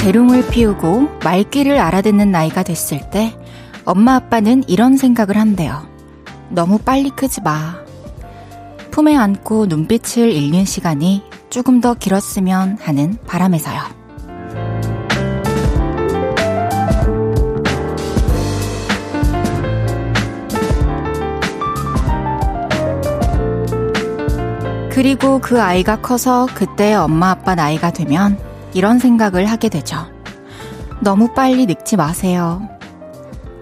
재롱을 피우고 말귀를 알아듣는 나이가 됐을 때 엄마 아빠는 이런 생각을 한대요. 너무 빨리 크지 마. 품에 안고 눈빛을 읽는 시간이 조금 더 길었으면 하는 바람에서요. 그리고 그 아이가 커서 그때 엄마 아빠 나이가 되면 이런 생각을 하게 되죠. 너무 빨리 늙지 마세요.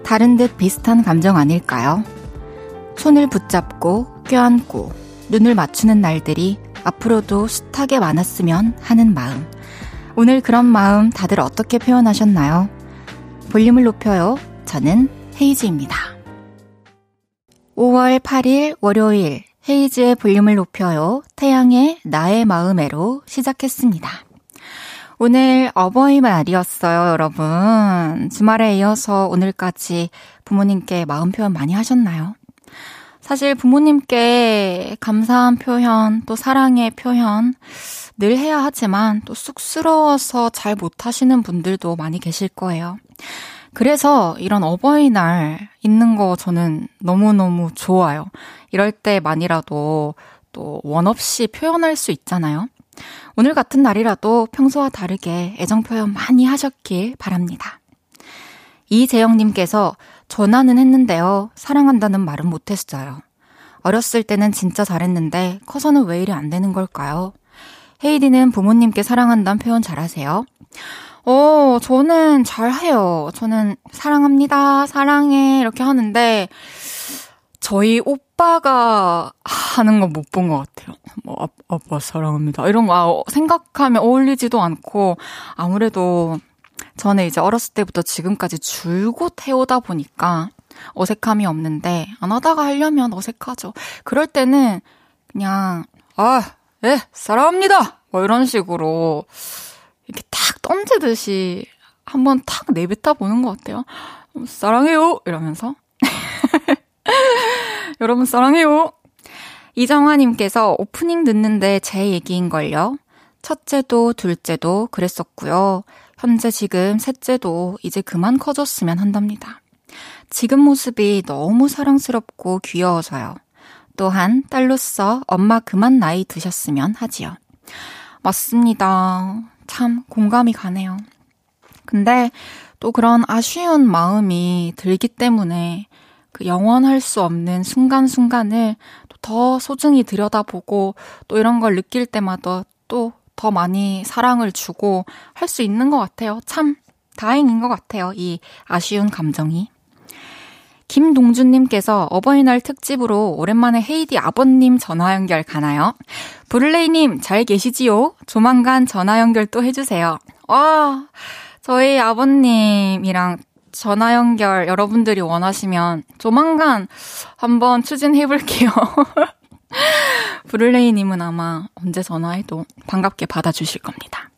다른 듯 비슷한 감정 아닐까요? 손을 붙잡고 껴안고 눈을 맞추는 날들이 앞으로도 숱하게 많았으면 하는 마음. 오늘 그런 마음 다들 어떻게 표현하셨나요? 볼륨을 높여요. 저는 헤이즈입니다. 5월 8일 월요일 헤이즈의 볼륨을 높여요. 태양의 나의 마음에로 시작했습니다. 오늘 어버이날이었어요, 여러분. 주말에 이어서 오늘까지 부모님께 마음 표현 많이 하셨나요? 사실 부모님께 감사한 표현, 또 사랑의 표현 늘 해야 하지만 또 쑥스러워서 잘 못하시는 분들도 많이 계실 거예요. 그래서 이런 어버이날 있는 거 저는 너무너무 좋아요. 이럴 때만이라도 또 원 없이 표현할 수 있잖아요. 오늘 같은 날이라도 평소와 다르게 애정 표현 많이 하셨길 바랍니다. 이재영님께서 전화는 했는데요. 사랑한다는 말은 못했어요. 어렸을 때는 진짜 잘했는데 커서는 왜 이리 안 되는 걸까요? 헤이디는 부모님께 사랑한다는 표현 잘하세요? 어, 저는 잘해요. 저는 사랑합니다, 사랑해, 이렇게 하는데, 저희 오빠가 하는 건 못 본 것 같아요. 뭐, 아, 아빠 사랑합니다. 이런 거 아, 생각하면 어울리지도 않고, 아무래도 저는 이제 어렸을 때부터 지금까지 줄곧 해오다 보니까 어색함이 없는데, 안 하다가 하려면 어색하죠. 그럴 때는 그냥, 아, 예, 사랑합니다! 뭐 이런 식으로 이렇게 탁 던지듯이 한번 탁 내뱉어 보는 것 같아요. 사랑해요! 이러면서. 여러분 사랑해요. 이정화님께서 오프닝 듣는데 제 얘기인걸요. 첫째도 둘째도 그랬었고요. 현재 지금 셋째도 이제 그만 커졌으면 한답니다. 지금 모습이 너무 사랑스럽고 귀여워서요. 또한 딸로서 엄마 그만 나이 드셨으면 하지요. 맞습니다. 참 공감이 가네요. 근데 또 그런 아쉬운 마음이 들기 때문에 그 영원할 수 없는 순간순간을 더 소중히 들여다보고 또 이런 걸 느낄 때마다 또 더 많이 사랑을 주고 할 수 있는 것 같아요. 참 다행인 것 같아요. 이 아쉬운 감정이. 김동준님께서 어버이날 특집으로 오랜만에 헤이디 아버님 전화 연결 가나요? 브룰레이님 잘 계시지요? 조만간 전화 연결 또 해주세요. 와, 저희 아버님이랑 전화 연결 여러분들이 원하시면 조만간 한번 추진해 볼게요. 브룰레이님은 아마 언제 전화해도 반갑게 받아주실 겁니다.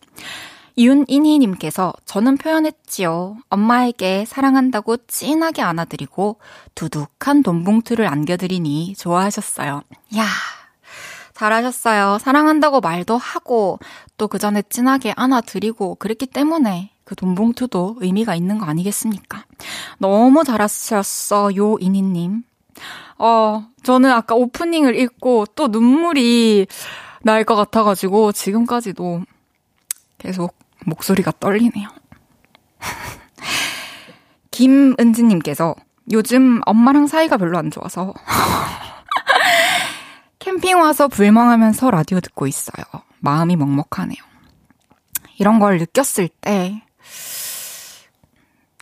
윤인희님께서 저는 표현했지요. 엄마에게 사랑한다고 찐하게 안아드리고 두둑한 돈봉투를 안겨드리니 좋아하셨어요. 야 잘하셨어요. 사랑한다고 말도 하고 또 그 전에 찐하게 안아드리고 그랬기 때문에 그 돈봉투도 의미가 있는 거 아니겠습니까? 너무 잘하셨어요, 이니님. 어, 저는 아까 오프닝을 읽고 또 눈물이 날 것 같아가지고 지금까지도 계속 목소리가 떨리네요. 김은지님께서 요즘 엄마랑 사이가 별로 안 좋아서 캠핑 와서 불멍하면서 라디오 듣고 있어요. 마음이 먹먹하네요. 이런 걸 느꼈을 때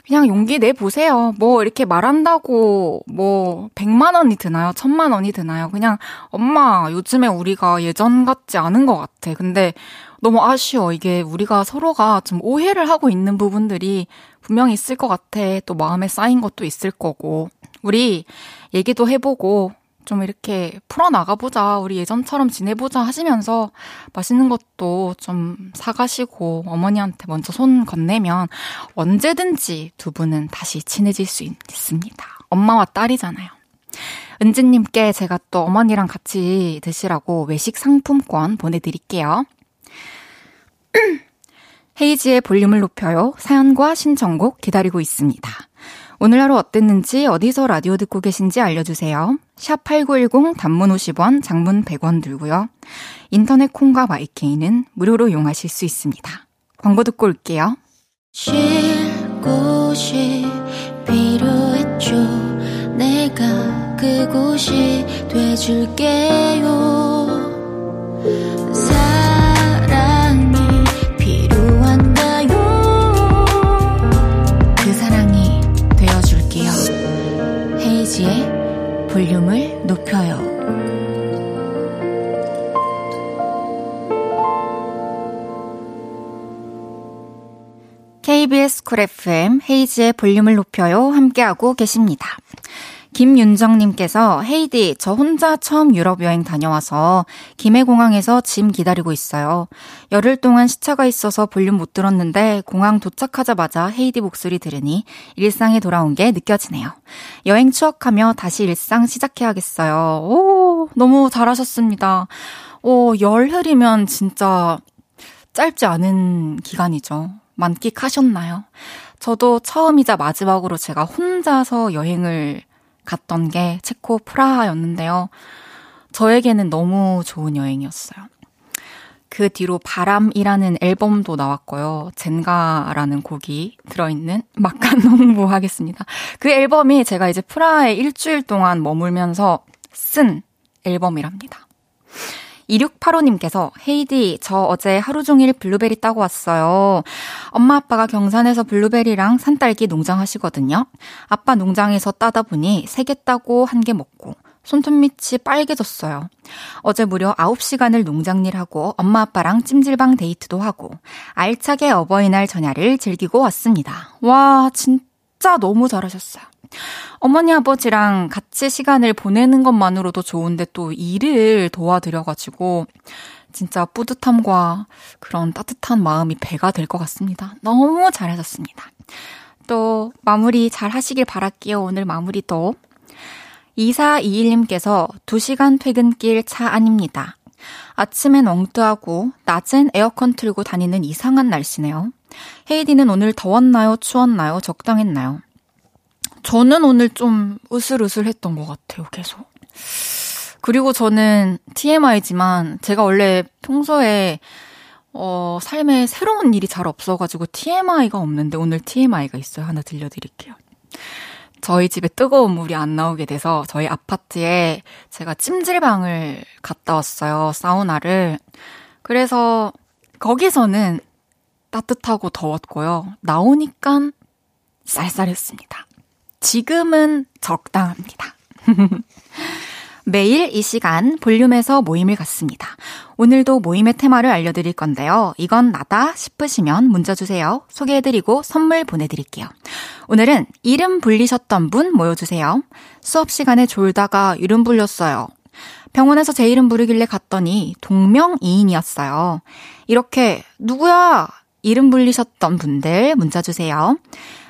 그냥 용기 내보세요. 뭐 이렇게 말한다고 뭐 100만 원이 드나요? 1000만 원이 드나요? 그냥 엄마 요즘에 우리가 예전 같지 않은 것 같아. 근데 너무 아쉬워. 이게 우리가 서로가 좀 오해를 하고 있는 부분들이 분명히 있을 것 같아. 또 마음에 쌓인 것도 있을 거고. 우리 얘기도 해보고 좀 이렇게 풀어나가보자. 우리 예전처럼 지내보자 하시면서 맛있는 것도 좀 사가시고 어머니한테 먼저 손 건네면 언제든지 두 분은 다시 친해질 수 있습니다. 엄마와 딸이잖아요. 은지님께 제가 또 어머니랑 같이 드시라고 외식 상품권 보내드릴게요. 헤이지의 볼륨을 높여요. 사연과 신청곡 기다리고 있습니다. 오늘 하루 어땠는지 어디서 라디오 듣고 계신지 알려주세요. 샵 8910 단문 50원, 장문 100원 들고요. 인터넷 콩과 마이케이는 무료로 이용하실 수 있습니다. 광고 듣고 올게요. 쉴 곳이 필요했죠. 내가 그곳이 돼줄게요. 볼륨을 높여요. KBS 쿨 FM 헤이즈의 볼륨을 높여요. 함께하고 계십니다. 김윤정님께서 헤이디, 저 혼자 처음 유럽 여행 다녀와서 김해공항에서 짐 기다리고 있어요. 열흘 동안 시차가 있어서 볼륨 못 들었는데 공항 도착하자마자 헤이디 목소리 들으니 일상에 돌아온 게 느껴지네요. 여행 추억하며 다시 일상 시작해야겠어요. 오, 너무 잘하셨습니다. 오, 열흘이면 진짜 짧지 않은 기간이죠. 만끽하셨나요? 저도 처음이자 마지막으로 제가 혼자서 여행을 갔던 게 체코 프라하였는데요. 저에게는 너무 좋은 여행이었어요. 그 뒤로 바람이라는 앨범도 나왔고요. 젠가라는 곡이 들어있는 막간 홍보 하겠습니다. 그 앨범이 제가 이제 프라하에 일주일 동안 머물면서 쓴 앨범이랍니다. 2685님께서 헤이디, 저 어제 하루 종일 블루베리 따고 왔어요. 엄마 아빠가 경산에서 블루베리랑 산딸기 농장 하시거든요. 아빠 농장에서 따다 보니 3개 따고 1개 먹고 손톱 밑이 빨개졌어요. 어제 무려 9시간을 농장일 하고 엄마 아빠랑 찜질방 데이트도 하고 알차게 어버이날 전야를 즐기고 왔습니다. 와, 진짜 너무 잘하셨어요. 어머니 아버지랑 같이 시간을 보내는 것만으로도 좋은데 또 일을 도와드려가지고 진짜 뿌듯함과 그런 따뜻한 마음이 배가 될 것 같습니다. 너무 잘하셨습니다. 또 마무리 잘 하시길 바랄게요. 오늘 마무리도. 2421님께서 2시간 퇴근길 차 안입니다. 아침엔 엉뜨하고 낮엔 에어컨 틀고 다니는 이상한 날씨네요. 헤이디는 오늘 더웠나요? 추웠나요? 적당했나요? 저는 오늘 좀 으슬으슬했던 것 같아요, 계속. 그리고 저는 TMI지만 제가 원래 평소에 어, 삶에 새로운 일이 잘 없어가지고 TMI가 없는데 오늘 TMI가 있어요. 하나 들려드릴게요. 저희 집에 뜨거운 물이 안 나오게 돼서 저희 아파트에 제가 찜질방을 갔다 왔어요. 사우나를. 그래서 거기서는 따뜻하고 더웠고요. 나오니까 쌀쌀했습니다. 지금은 적당합니다. 매일 이 시간 볼륨에서 모임을 갖습니다. 오늘도 모임의 테마를 알려드릴 건데요. 이건 나다 싶으시면 문자 주세요. 소개해드리고 선물 보내드릴게요. 오늘은 이름 불리셨던 분 모여주세요. 수업 시간에 졸다가 이름 불렸어요. 병원에서 제 이름 부르길래 갔더니 동명이인이었어요. 이렇게 누구야? 이름 불리셨던 분들 문자 주세요.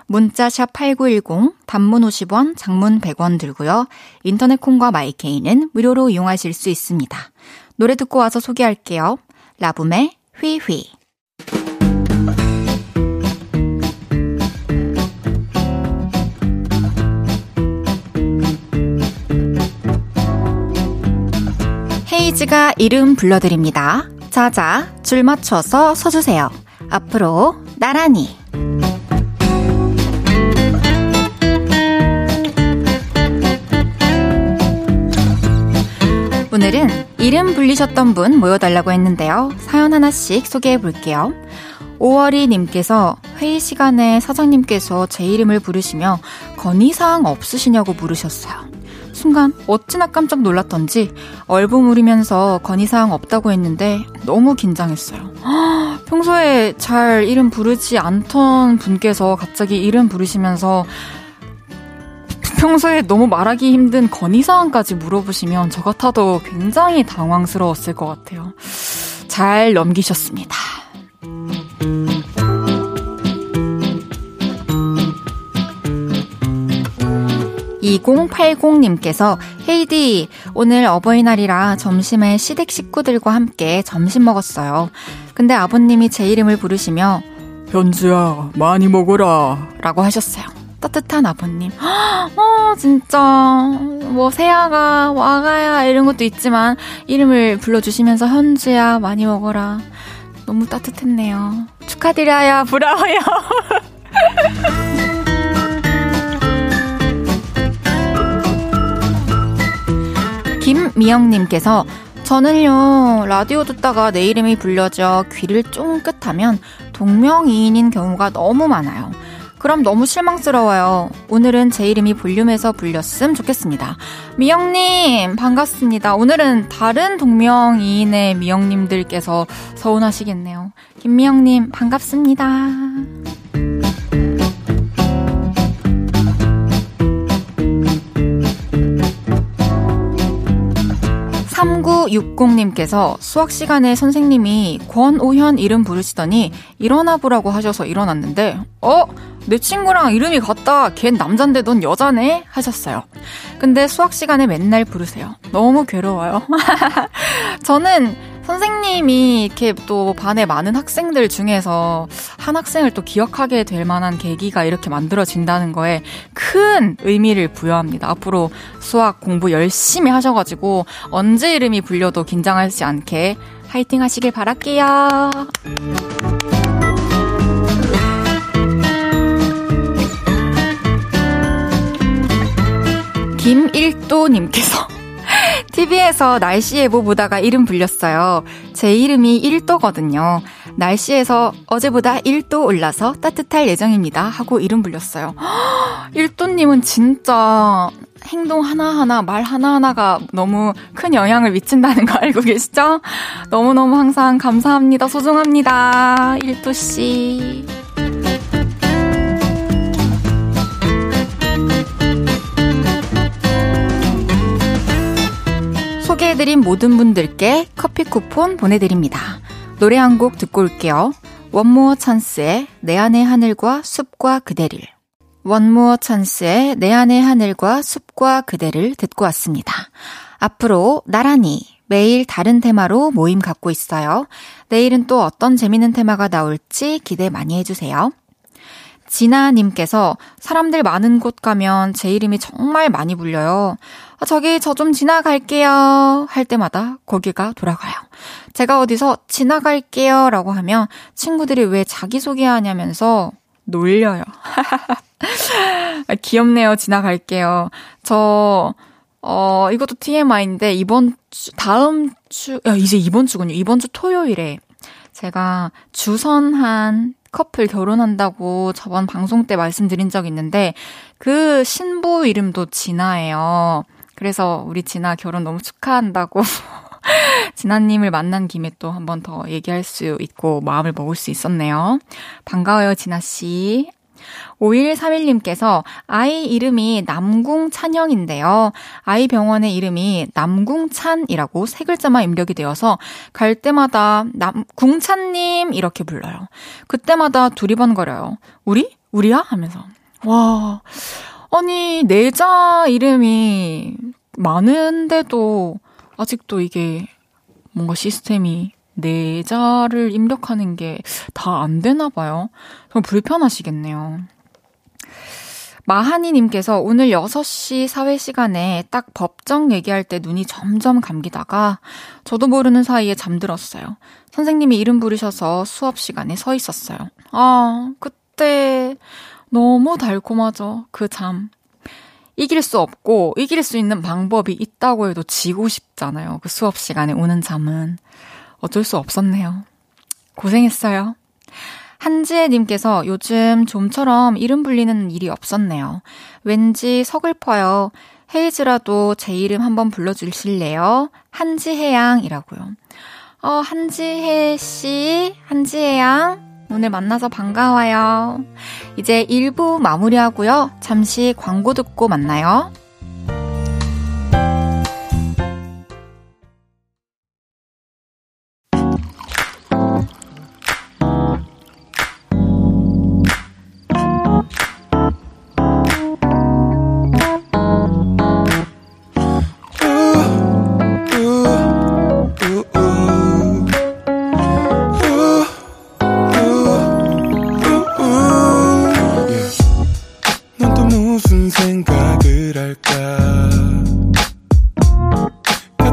문자샵 8910, 단문 50원, 장문 100원 들고요. 인터넷 콩과 마이케이는 무료로 이용하실 수 있습니다. 노래 듣고 와서 소개할게요. 라붐의 휘휘. 헤이즈가 이름 불러드립니다. 자자, 줄 맞춰서 서주세요. 앞으로 나란히. 오늘은 이름 불리셨던 분 모여달라고 했는데요. 사연 하나씩 소개해 볼게요. 5월이 님께서 회의 시간에 사장님께서 제 이름을 부르시며 건의사항 없으시냐고 물으셨어요. 순간 어찌나 깜짝 놀랐던지 얼버무리면서 건의사항 없다고 했는데 너무 긴장했어요. 평소에 잘 이름 부르지 않던 분께서 갑자기 이름 부르시면서 평소에 너무 말하기 힘든 건의사항까지 물어보시면 저 같아도 굉장히 당황스러웠을 것 같아요. 잘 넘기셨습니다. 2080님께서 헤이디 오늘 어버이날이라 점심에 시댁 식구들과 함께 점심 먹었어요. 근데 아버님이 제 이름을 부르시며 현주야, 많이 먹어라. 라고 하셨어요. 따뜻한 아버님. 어, 진짜, 뭐, 세아가, 와가야, 이런 것도 있지만, 이름을 불러주시면서 현주야, 많이 먹어라. 너무 따뜻했네요. 축하드려요, 브라워요. 김미영님께서 저는요, 라디오 듣다가 내 이름이 불려져 귀를 쫑긋하면 동명이인인 경우가 너무 많아요. 그럼 너무 실망스러워요. 오늘은 제 이름이 볼륨에서 불렸음 좋겠습니다. 미영님, 반갑습니다. 오늘은 다른 동명이인의 미영님들께서 서운하시겠네요. 김미영님, 반갑습니다. 3960님께서 수학 시간에 선생님이 권오현 이름 부르시더니 일어나 보라고 하셔서 일어났는데, 어? 내 친구랑 이름이 같다. 걘 남잔데 넌 여자네? 하셨어요. 근데 수학 시간에 맨날 부르세요. 너무 괴로워요. 저는 선생님이 이렇게 또 반에 많은 학생들 중에서 한 학생을 또 기억하게 될 만한 계기가 이렇게 만들어진다는 거에 큰 의미를 부여합니다. 앞으로 수학 공부 열심히 하셔가지고 언제 이름이 불려도 긴장하지 않게 화이팅 하시길 바랄게요. 김일도님께서 TV에서 날씨 예보 보다가 이름 불렸어요. 제 이름이 1도거든요. 날씨에서 어제보다 1도 올라서 따뜻할 예정입니다. 하고 이름 불렸어요. 1도님은 진짜 행동 하나하나, 말 하나하나가 너무 큰 영향을 미친다는 거 알고 계시죠? 너무너무 항상 감사합니다. 소중합니다. 1도씨. 소개해드린 모든 분들께 커피 쿠폰 보내드립니다. 노래 한 곡 듣고 올게요. 원모어 찬스의 내 안의 하늘과 숲과 그대를. 원모어 찬스의 내 안의 하늘과 숲과 그대를 듣고 왔습니다. 앞으로 나란히 매일 다른 테마로 모임 갖고 있어요. 내일은 또 어떤 재밌는 테마가 나올지 기대 많이 해주세요. 진아님께서 사람들 많은 곳 가면 제 이름이 정말 많이 불려요. 아, 저기 저 좀 지나갈게요. 할 때마다 거기가 돌아가요. 제가 어디서 지나갈게요. 라고 하면 친구들이 왜 자기소개하냐면서 놀려요. 아, 귀엽네요. 지나갈게요. 저, 어, 이것도 TMI인데 이번 주, 다음 주, 야, 이제 이번 주군요. 이번 주 토요일에 제가 주선한 커플 결혼한다고 저번 방송 때 말씀드린 적 있는데 그 신부 이름도 진아예요. 그래서 우리 진아 결혼 너무 축하한다고 진아님을 만난 김에 또 한 번 더 얘기할 수 있고 마음을 먹을 수 있었네요. 반가워요, 진아씨. 5131님께서 아이 이름이 남궁찬영인데요. 아이 병원의 이름이 남궁찬이라고 세 글자만 입력이 되어서 갈 때마다 남궁찬님 이렇게 불러요. 그때마다 두리번거려요. 우리? 우리야? 하면서. 와. 아니, 내자 이름이 많은데도 아직도 이게 뭔가 시스템이 내자를 입력하는 게 다 안 되나 봐요. 좀 불편하시겠네요. 마하니님께서 오늘 6시 사회 시간에 딱 법정 얘기할 때 눈이 점점 감기다가 저도 모르는 사이에 잠들었어요. 선생님이 이름 부르셔서 수업 시간에 서 있었어요. 아, 그때 너무 달콤하죠. 그 잠. 이길 수 없고 이길 수 있는 방법이 있다고 해도 지고 싶잖아요. 그 수업 시간에 오는 잠은. 어쩔 수 없었네요. 고생했어요. 한지혜님께서 요즘 좀처럼 이름 불리는 일이 없었네요. 왠지 서글퍼요. 헤이즈라도 제 이름 한번 불러주실래요? 한지혜 양이라고요. 어, 한지혜 씨, 한지혜 양. 오늘 만나서 반가워요. 이제 1부 마무리하고요. 잠시 광고 듣고 만나요.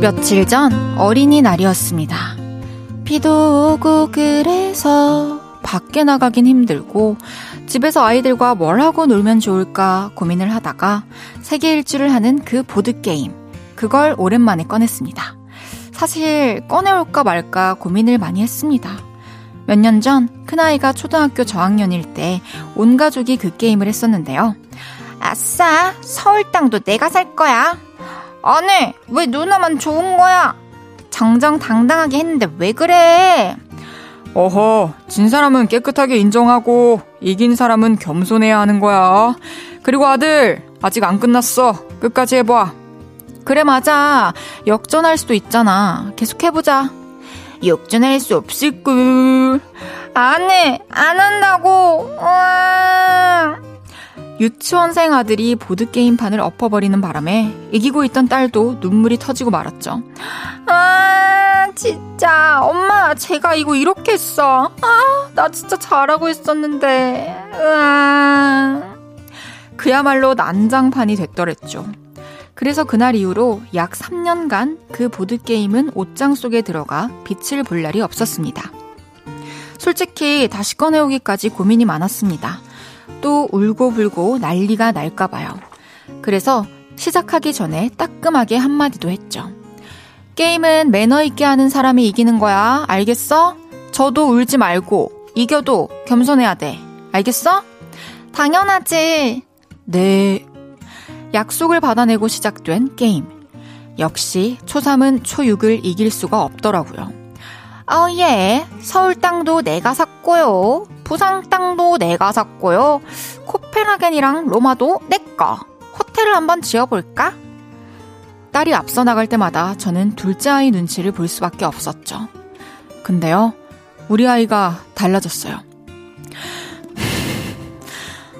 며칠 전 어린이날이었습니다. 비도 오고 그래서 밖에 나가긴 힘들고 집에서 아이들과 뭘 하고 놀면 좋을까 고민을 하다가 세계 일주를 하는 그 보드 게임. 그걸 오랜만에 꺼냈습니다. 사실 꺼내올까 말까 고민을 많이 했습니다. 몇 년 전 큰아이가 초등학교 저학년일 때 온 가족이 그 게임을 했었는데요. 아싸, 서울 땅도 내가 살 거야. 아니, 왜 누나만 좋은 거야? 정정당당하게 했는데 왜 그래? 어허, 진 사람은 깨끗하게 인정하고 이긴 사람은 겸손해야 하는 거야. 그리고 아들, 아직 안 끝났어. 끝까지 해봐. 그래, 맞아. 역전할 수도 있잖아. 계속 해보자. 역전할 수 없을 걸. 안 해. 안 한다고. 으아. 유치원생 아들이 보드게임판을 엎어버리는 바람에 이기고 있던 딸도 눈물이 터지고 말았죠. 아, 진짜. 엄마, 제가 이거 이렇게 했어. 아, 나 진짜 잘하고 있었는데. 으아. 그야말로 난장판이 됐더랬죠. 그래서 그날 이후로 약 3년간 그 보드게임은 옷장 속에 들어가 빛을 볼 날이 없었습니다. 솔직히 다시 꺼내오기까지 고민이 많았습니다. 또 울고불고 난리가 날까봐요. 그래서 시작하기 전에 따끔하게 한마디도 했죠. 게임은 매너 있게 하는 사람이 이기는 거야. 알겠어? 저도 울지 말고, 이겨도 겸손해야 돼. 알겠어? 당연하지. 네. 약속을 받아내고 시작된 게임. 역시 초3은 초6을 이길 수가 없더라고요. 어, 예. 서울 땅도 내가 샀고요. 부산 땅도 내가 샀고요. 코펜하겐이랑 로마도 내꺼. 호텔을 한번 지어볼까? 딸이 앞서 나갈 때마다 저는 둘째 아이 눈치를 볼 수밖에 없었죠. 근데요, 우리 아이가 달라졌어요.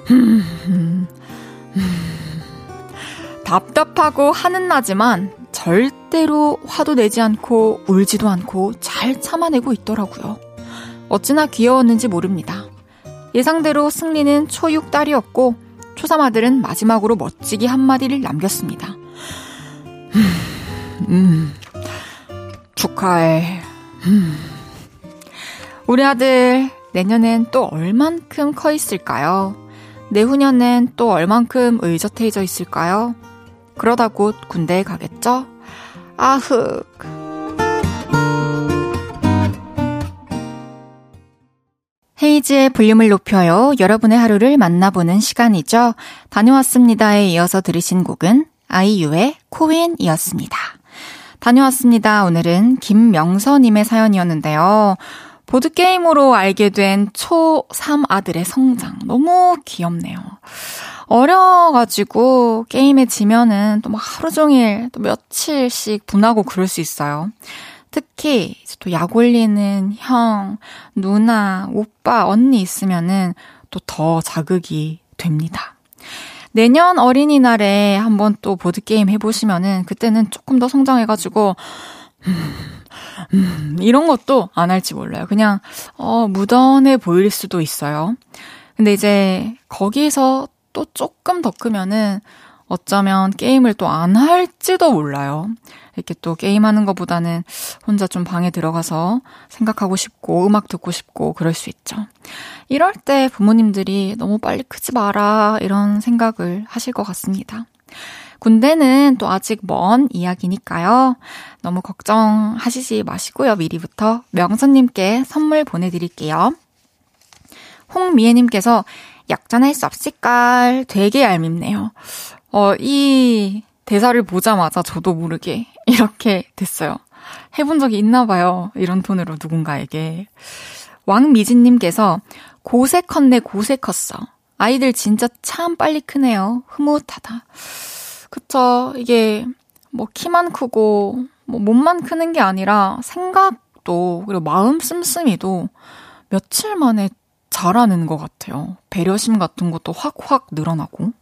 답답하고 화는 나지만 절 대로 화도 내지 않고 울지도 않고 잘 참아내고 있더라고요. 어찌나 귀여웠는지 모릅니다. 예상대로 승리는 초6 딸이었고 초3 아들은 마지막으로 멋지게 한마디를 남겼습니다. 음, 음 축하해. 음. 우리 아들 내년엔 또 얼만큼 커 있을까요? 내후년엔 또 얼만큼 의젓해져 있을까요? 그러다 곧 군대에 가겠죠? 아흑. 헤이즈의 볼륨을 높여요. 여러분의 하루를 만나보는 시간이죠. 다녀왔습니다에 이어서 들으신 곡은 아이유의 코인이었습니다. 다녀왔습니다. 오늘은 김명서님의 사연이었는데요. 보드게임으로 알게 된 초3 아들의 성장. 너무 귀엽네요. 어려가지고 게임에 지면은 또 막 하루 종일 또 며칠씩 분하고 그럴 수 있어요. 특히 또 약 올리는 형, 누나, 오빠, 언니 있으면은 또 더 자극이 됩니다. 내년 어린이날에 한번 또 보드게임 해보시면은 그때는 조금 더 성장해가지고, 음, 음, 이런 것도 안 할지 몰라요. 그냥, 어, 무던해 보일 수도 있어요. 근데 이제 거기서 또 조금 더 크면은 어쩌면 게임을 또 안 할지도 몰라요. 이렇게 또 게임하는 것보다는 혼자 좀 방에 들어가서 생각하고 싶고 음악 듣고 싶고 그럴 수 있죠. 이럴 때 부모님들이 너무 빨리 크지 마라 이런 생각을 하실 것 같습니다. 군대는 또 아직 먼 이야기니까요. 너무 걱정하시지 마시고요. 미리부터 명선님께 선물 보내드릴게요. 홍미애님께서 역전할 수 없을걸 되게 얄밉네요. 어, 이 대사를 보자마자 저도 모르게 이렇게 됐어요. 해본 적이 있나 봐요. 이런 톤으로 누군가에게. 왕미진님께서 고세 컸네 고세 컸어. 아이들 진짜 참 빨리 크네요. 흐뭇하다. 그쵸. 이게 뭐 키만 크고 뭐 몸만 크는 게 아니라 생각도 그리고 마음 씀씀이도 며칠 만에 자라는 것 같아요. 배려심 같은 것도 확확 늘어나고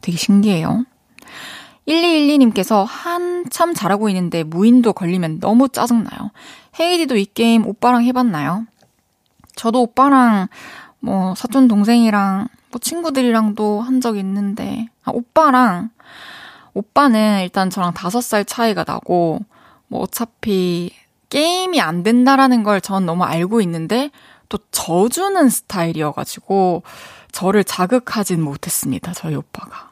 되게 신기해요. 1212님께서 한참 잘하고 있는데 무인도 걸리면 너무 짜증나요. 헤이디도 이 게임 오빠랑 해봤나요? 저도 오빠랑 뭐 사촌 동생이랑 뭐 친구들이랑도 한 적 있는데 아, 오빠랑 오빠는 일단 저랑 5살 차이가 나고 뭐 어차피 게임이 안 된다라는 걸 전 너무 알고 있는데 또 져주는 스타일이어가지고 저를 자극하진 못했습니다. 저희 오빠가.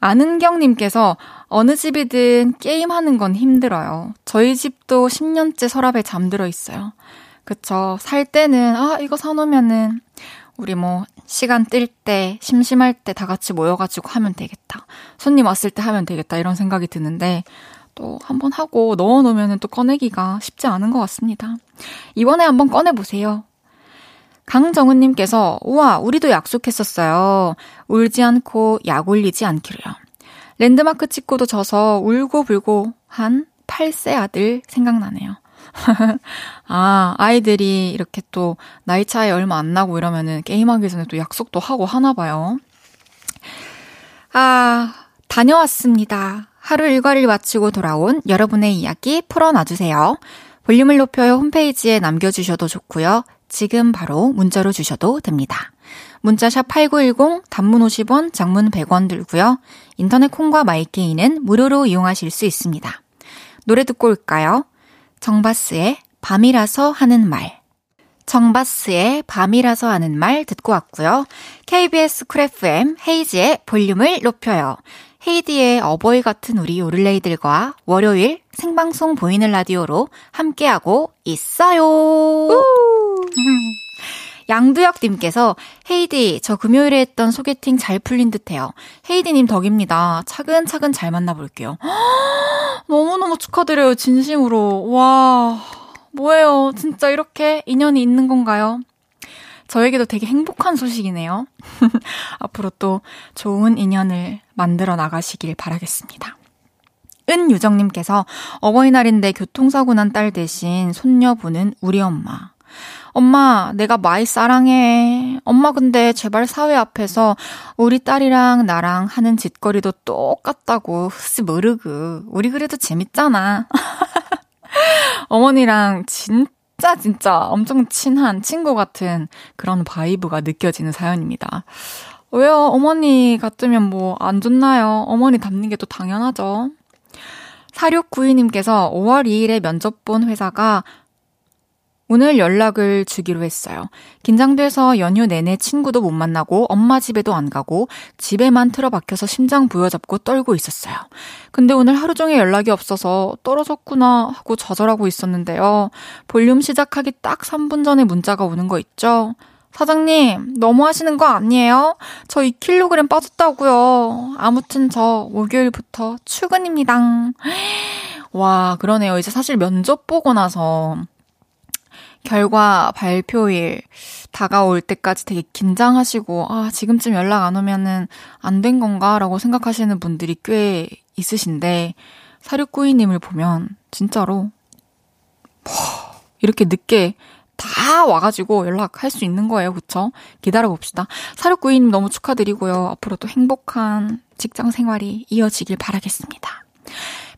아는경님께서 어느 집이든 게임하는 건 힘들어요. 저희 집도 10년째 서랍에 잠들어 있어요. 그쵸. 살 때는, 아, 이거 사놓으면은, 우리 뭐, 시간 뜰 때, 심심할 때 다 같이 모여가지고 하면 되겠다. 손님 왔을 때 하면 되겠다. 이런 생각이 드는데, 또 한번 하고 넣어놓으면 또 꺼내기가 쉽지 않은 것 같습니다. 이번에 한번 꺼내보세요. 강정은님께서, 우와, 우리도 약속했었어요. 울지 않고 약 올리지 않기로요. 랜드마크 찍고도 져서 울고불고 한 8세 아들 생각나네요. 아, 아이들이 이렇게 또 나이 차이 얼마 안 나고 이러면은 게임하기 전에 또 약속도 하고 하나 봐요. 아, 다녀왔습니다. 하루 일과를 마치고 돌아온 여러분의 이야기 풀어놔주세요. 볼륨을 높여요 홈페이지에 남겨주셔도 좋고요. 지금 바로 문자로 주셔도 됩니다. 문자 샵 8910 단문 50원, 장문 100원 들고요. 인터넷 콩과 my K는 무료로 이용하실 수 있습니다. 노래 듣고 올까요? 정바스의 밤이라서 하는 말. 정바스의 밤이라서 하는 말 듣고 왔고요. KBS 쿨 FM 헤이즈의 볼륨을 높여요. 헤이디의 어버이 같은 우리 오를레이들과 월요일 생방송 보이는 라디오로 함께하고 있어요. 양두혁님께서 헤이디 저 금요일에 했던 소개팅 잘 풀린 듯해요. 헤이디님 덕입니다. 차근차근 잘 만나볼게요. 너무너무 축하드려요 진심으로. 와 뭐예요 진짜 이렇게 인연이 있는 건가요? 저에게도 되게 행복한 소식이네요. 앞으로 또 좋은 인연을 만들어 나가시길 바라겠습니다. 은유정님께서 어버이날인데 교통사고 난 딸 대신 손녀 보는 우리 엄마. 엄마, 내가 마이 사랑해. 엄마, 근데 제발 사위 앞에서 우리 딸이랑 나랑 하는 짓거리도 똑같다고. 흐스 모르고. 우리 그래도 재밌잖아. 어머니랑 진짜 진짜 엄청 친한 친구 같은 그런 vibe가 느껴지는 사연입니다. 왜요? 어머니 같으면 뭐 안 좋나요? 어머니 닮는 게 또 당연하죠. 4692님께서 5월 2일에 면접 본 회사가 오늘 연락을 주기로 했어요. 긴장돼서 연휴 내내 친구도 못 만나고 엄마 집에도 안 가고 집에만 틀어박혀서 심장 부여잡고 떨고 있었어요. 근데 오늘 하루 종일 연락이 없어서 떨어졌구나 하고 좌절하고 있었는데요. 볼륨 시작하기 딱 3분 전에 문자가 오는 거 있죠? 사장님, 너무 하시는 거 아니에요? 저 2kg 빠졌다고요. 아무튼 저 목요일부터 출근입니다. 와, 그러네요. 이제 사실 면접 보고 나서 결과 발표일 다가올 때까지 되게 긴장하시고, 아, 지금쯤 연락 안 오면은 안 된 건가 라고 생각하시는 분들이 꽤 있으신데, 사육구이님을 보면, 진짜로, 뭐, 이렇게 늦게 다 와가지고 연락할 수 있는 거예요. 그쵸? 기다려봅시다. 사육구이님 너무 축하드리고요. 앞으로 도 행복한 직장 생활이 이어지길 바라겠습니다.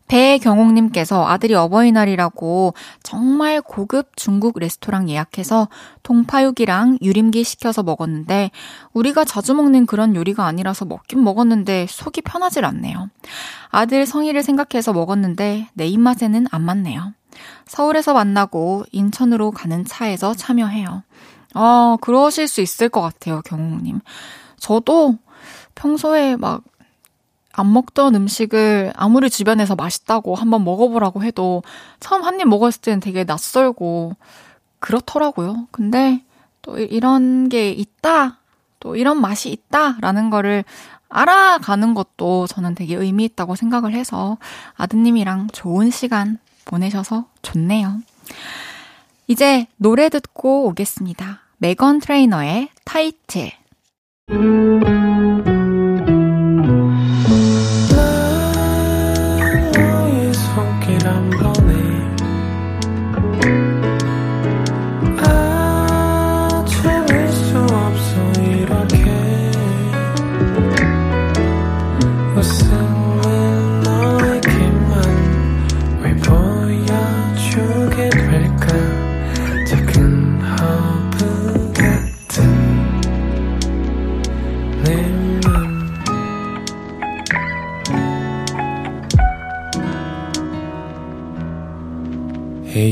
배경옥님께서 아들이 어버이날이라고 정말 고급 중국 레스토랑 예약해서 동파육이랑 유림기 시켜서 먹었는데 우리가 자주 먹는 그런 요리가 아니라서 먹긴 먹었는데 속이 편하질 않네요. 아들 성의를 생각해서 먹었는데 내 입맛에는 안 맞네요. 서울에서 만나고 인천으로 가는 차에서 참여해요. 아, 그러실 수 있을 것 같아요, 경옥님. 저도 평소에 막 안 먹던 음식을 아무리 주변에서 맛있다고 한번 먹어보라고 해도 처음 한 입 먹었을 때는 되게 낯설고 그렇더라고요. 근데 또 이런 게 있다, 또 이런 맛이 있다라는 거를 알아가는 것도 저는 되게 의미 있다고 생각을 해서 아드님이랑 좋은 시간 보내셔서 좋네요. 이제 노래 듣고 오겠습니다. 메건 트레이너의 타이틀.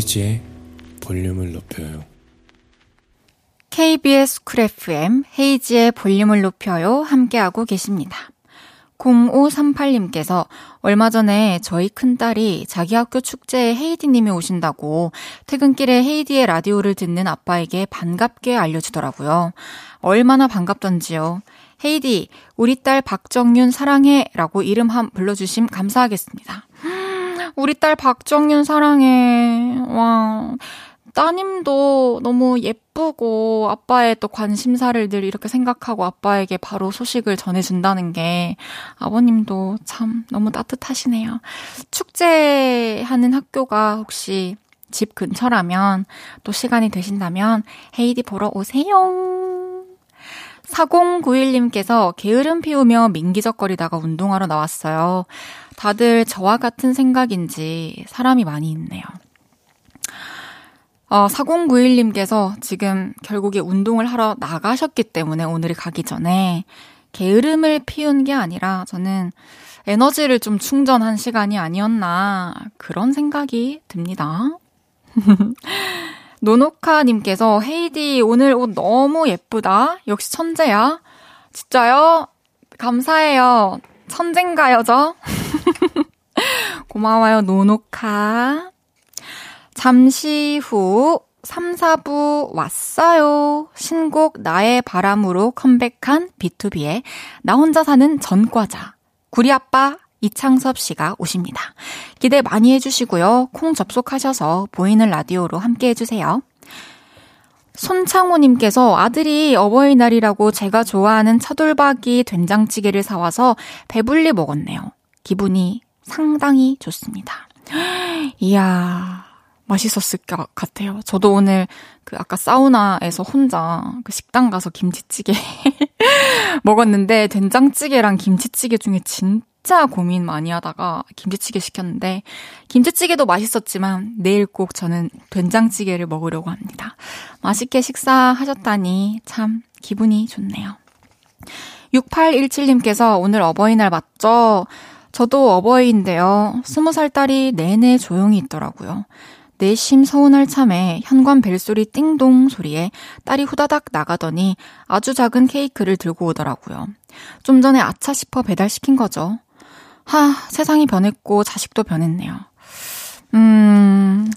헤이즈의 볼륨을 높여요. KBS 쿨 FM 헤이즈의 볼륨을 높여요. 함께하고 계십니다. 0538님께서 얼마 전에 저희 큰딸이 자기 학교 축제에 헤이디님이 오신다고 퇴근길에 헤이디의 라디오를 듣는 아빠에게 반갑게 알려주더라고요. 얼마나 반갑던지요. 헤이디, 우리 딸 박정윤 사랑해 라고 이름 한 불러주심 감사하겠습니다. 우리 딸 박정윤 사랑해. 와. 따님도 너무 예쁘고 아빠의 또 관심사를 늘 이렇게 생각하고 아빠에게 바로 소식을 전해준다는 게 아버님도 참 너무 따뜻하시네요. 축제하는 학교가 혹시 집 근처라면 또 시간이 되신다면 헤이디 보러 오세요. 4091님께서 게으름 피우며 민기적거리다가 운동하러 나왔어요. 다들 저와 같은 생각인지 사람이 많이 있네요. 어, 4091님께서 지금 결국에 운동을 하러 나가셨기 때문에 오늘 가기 전에 게으름을 피운 게 아니라 저는 에너지를 좀 충전한 시간이 아니었나 그런 생각이 듭니다. 노노카님께서 헤이디 오늘 옷 너무 예쁘다. 역시 천재야. 진짜요? 감사해요. 천재인가요, 저? 고마워요, 노노카. 잠시 후 3, 4부 왔어요. 신곡 나의 바람으로 컴백한 B2B의 나 혼자 사는 전과자. 구리 아빠 이창섭 씨가 오십니다. 기대 많이 해주시고요. 콩 접속하셔서 보이는 라디오로 함께 해주세요. 손창호님께서 아들이 어버이날이라고 제가 좋아하는 차돌박이 된장찌개를 사와서 배불리 먹었네요. 기분이 상당히 좋습니다. 이야, 맛있었을 것 같아요. 저도 오늘 그 아까 사우나에서 혼자 그 식당 가서 김치찌개 먹었는데 된장찌개랑 김치찌개 중에 진짜 고민 많이 하다가 김치찌개 시켰는데 김치찌개도 맛있었지만 내일 꼭 저는 된장찌개를 먹으려고 합니다. 맛있게 식사하셨다니 참 기분이 좋네요. 6817님께서 오늘 어버이날 맞죠? 저도 어버이인데요. 스무 살 딸이 내내 조용히 있더라고요. 내심 서운할 참에 현관 벨소리 띵동 소리에 딸이 후다닥 나가더니 아주 작은 케이크를 들고 오더라고요. 좀 전에 아차 싶어 배달시킨 거죠. 하, 세상이 변했고 자식도 변했네요. 음,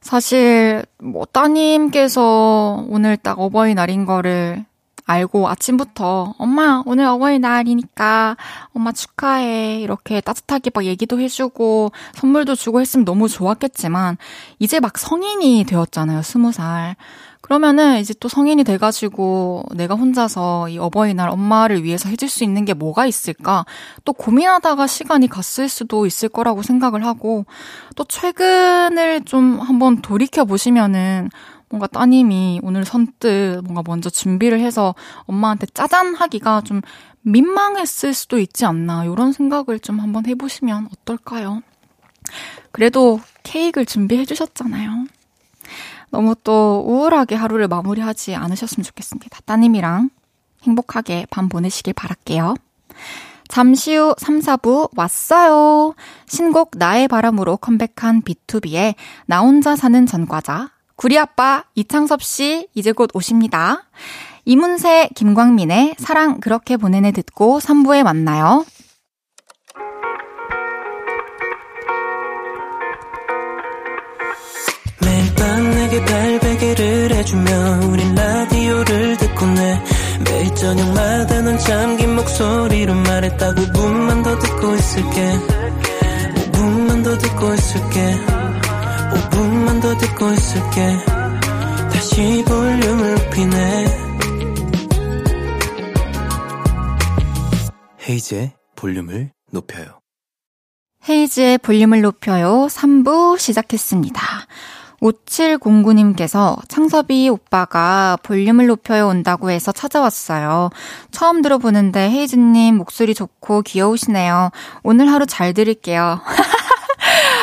사실, 뭐, 따님께서 오늘 딱 어버이날인 거를 알고 아침부터 엄마 오늘 어버이날이니까 엄마 축하해. 이렇게 따뜻하게 막 얘기도 해주고 선물도 주고 했으면 너무 좋았겠지만 이제 막 성인이 되었잖아요 스무 살. 그러면은 이제 또 성인이 돼가지고 내가 혼자서 이 어버이날 엄마를 위해서 해줄 수 있는 게 뭐가 있을까? 또 고민하다가 시간이 갔을 수도 있을 거라고 생각을 하고 또 최근을 좀 한번 돌이켜 보시면은 뭔가 따님이 오늘 선뜻 뭔가 먼저 준비를 해서 엄마한테 짜잔 하기가 좀 민망했을 수도 있지 않나 이런 생각을 좀 한번 해보시면 어떨까요? 그래도 케이크를 준비해 주셨잖아요. 너무 또 우울하게 하루를 마무리하지 않으셨으면 좋겠습니다. 따님이랑 행복하게 밤 보내시길 바랄게요. 잠시 후 3, 4부 왔어요. 신곡 나의 바람으로 컴백한 B2B의 나 혼자 사는 전과자 구리 아빠 이창섭 씨 이제 곧 오십니다. 이문세, 김광민의 사랑 그렇게 보내네 듣고 3부에 만나요. 매일 밤 내게 발베개를 해주며 우린 라디오를 듣고 내 매일 저녁마다 넌 잠긴 목소리로 말했다 5분만 더 듣고 있을게 5분만 더 듣고 있을게 5분만 더 듣고 있을게 다시 볼륨을 높이네 헤이즈의 볼륨을 높여요. 헤이즈의 볼륨을 높여요. 3부 시작했습니다. 5709님께서 창섭이 오빠가 볼륨을 높여요 온다고 해서 찾아왔어요. 처음 들어보는데 헤이즈님 목소리 좋고 귀여우시네요. 오늘 하루 잘 들을게요.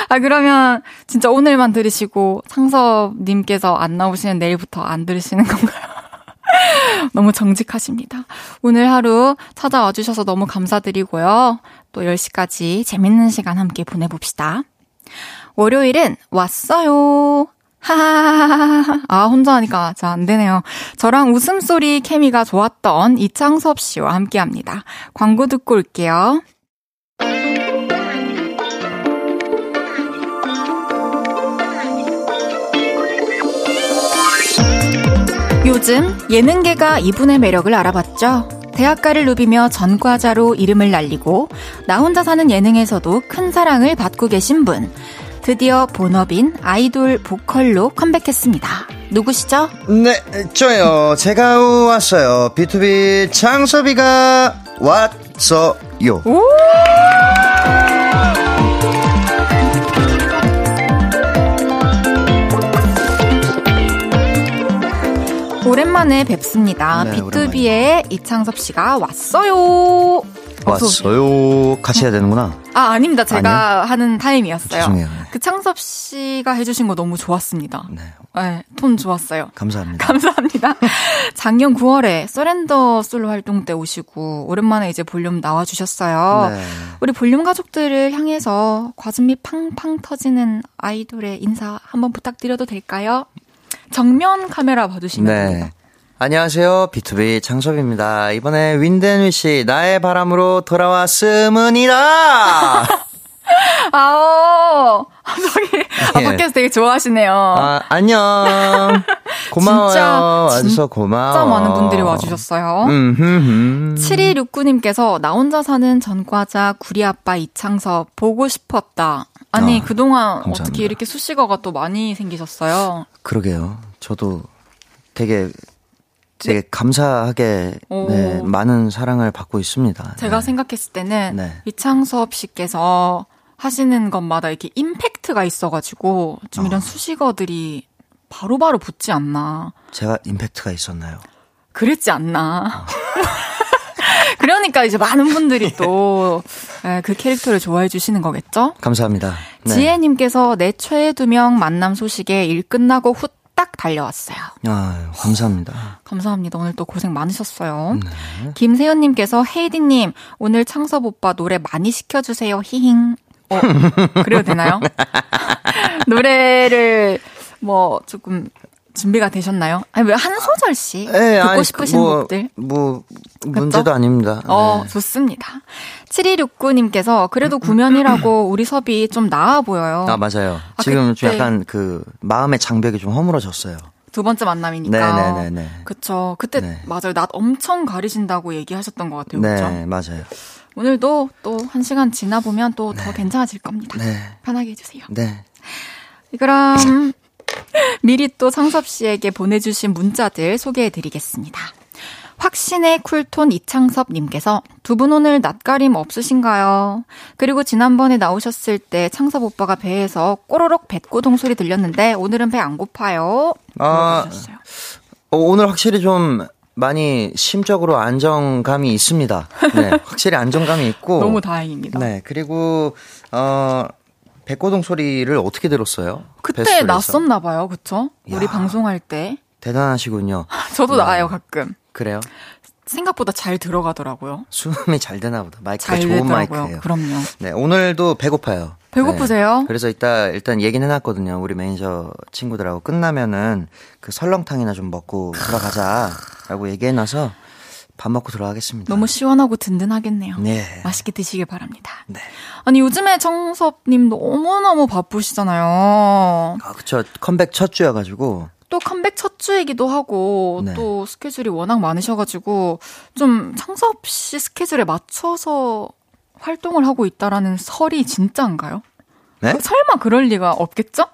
아, 그러면 진짜 오늘만 들으시고 창섭님께서 안 나오시는 내일부터 안 들으시는 건가요? 너무 정직하십니다. 오늘 하루 찾아와 주셔서 너무 감사드리고요. 또 10시까지 재밌는 시간 함께 보내봅시다. 월요일은 왔어요. 하하하하. 아, 혼자 하니까 잘 안 되네요. 저랑 웃음소리 케미가 좋았던 이창섭 씨와 함께 합니다. 광고 듣고 올게요. 요즘 예능계가 이분의 매력을 알아봤죠. 대학가를 누비며 전과자로 이름을 날리고 나 혼자 사는 예능에서도 큰 사랑을 받고 계신 분. 드디어 본업인 아이돌 보컬로 컴백했습니다. 누구시죠? 네, 저요. 제가 왔어요. B2B 창섭이가 왔어요. 오! 오랜만에 뵙습니다. 네, B2B의 이창섭 씨가 왔어요. 왔어요. 같이 해야 되는구나. 아, 아닙니다. 제가 하는 타임이었어요. 죄송해요. 그 창섭 씨가 해주신 거 너무 좋았습니다. 네. 네, 톤 좋았어요. 감사합니다. 감사합니다. 작년 9월에 서렌더 솔로 활동 때 오시고 오랜만에 이제 볼륨 나와주셨어요. 네. 우리 볼륨 가족들을 향해서 과즙이 팡팡 터지는 아이돌의 인사 한번 부탁드려도 될까요? 정면 카메라 봐주시면 네. 됩니다. 안녕하세요. B2B 창섭입니다. 이번에 윈덴위 씨 나의 바람으로 돌아왔음은이다. 아오, 아, 저기, 아, 예. 밖에서 되게 좋아하시네요. 아, 안녕. 고마워요. 진짜, 와줘서 고마워. 진짜 많은 분들이 와주셨어요. 음, 음, 7269님께서 나 혼자 사는 전과자 구리 아빠 이창섭 보고 싶었다. 아니, 아, 그동안 감사합니다. 어떻게 이렇게 수식어가 또 많이 생기셨어요? 그러게요. 저도 되게 되게 감사하게 오. 네, 많은 사랑을 받고 있습니다. 제가 네. 생각했을 때는 네. 이창섭 씨께서 하시는 것마다 이렇게 임팩트가 있어가지고 좀 이런 수식어들이 바로 바로 붙지 않나. 제가 임팩트가 있었나요? 그랬지 않나. 그러니까 이제 많은 분들이 또 그 캐릭터를 좋아해 주시는 거겠죠? 감사합니다. 네. 지혜님께서 내 최애 두 명 만남 소식에 일 끝나고 후딱 달려왔어요. 아, 감사합니다. 감사합니다. 오늘 또 고생 많으셨어요. 네. 김세현님께서 헤이디님 오늘 창섭 오빠 노래 많이 시켜주세요. 히힝. 어, 그래도 되나요? 노래를 뭐 조금 준비가 되셨나요? 아니 왜한 소절씩 네, 듣고 아니, 싶으신 뭐, 곡들? 뭐 문제도 아닙니다. 어, 네. 좋습니다. 7269님께서 그래도 구면이라고 우리 섭이 좀 나아 보여요. 아 맞아요. 아, 지금 좀 그때- 약간 그 마음의 장벽이 좀 허물어졌어요. 두 번째 만남이니까. 네네네네. 그쵸. 그때 네. 맞아요. 낯 엄청 가리신다고 얘기하셨던 것 같아요. 그쵸? 네 맞아요. 오늘도 또 한 시간 지나 보면 또더 괜찮아질 겁니다. 네. 편하게 해주세요. 네. 그럼 미리 또 창섭 씨에게 보내주신 문자들 소개해드리겠습니다. 확신의 쿨톤 이창섭님께서 두 분 오늘 낯가림 없으신가요? 그리고 지난번에 나오셨을 때 창섭 오빠가 배에서 꼬로록 뱃고동 소리 들렸는데 오늘은 배 안 고파요? 아. 어, 오늘 확실히 좀 많이 심적으로 안정감이 있습니다. 네, 확실히 안정감이 있고. 너무 다행입니다. 네, 그리고 어 백고동 소리를 어떻게 들었어요? 그때? 났었나 봐요, 그쵸? 우리 야. 방송할 때. 대단하시군요. 저도 네. 나요, 가끔. 그래요? 생각보다 잘 들어가더라고요. 수음이 잘 되나 보다. 마이크가 잘 좋은 되더라고요. 마이크예요. 그럼요. 네, 오늘도 배고파요. 배고프세요? 네, 그래서 이따 일단 얘기는 해놨거든요. 우리 매니저 친구들하고 끝나면은 그 설렁탕이나 좀 먹고 들어가자라고 얘기해놔서 밥 먹고 들어가겠습니다. 너무 시원하고 든든하겠네요. 네. 맛있게 드시길 바랍니다. 네. 아니 요즘에 청섭님 너무너무 바쁘시잖아요. 아, 그쵸. 컴백 첫 주여가지고. 또 컴백 첫 주이기도 하고 네. 또 스케줄이 워낙 많으셔가지고 좀 창섭 씨 스케줄에 맞춰서 활동을 하고 있다라는 설이 진짜인가요? 네? 설마 그럴 리가 없겠죠?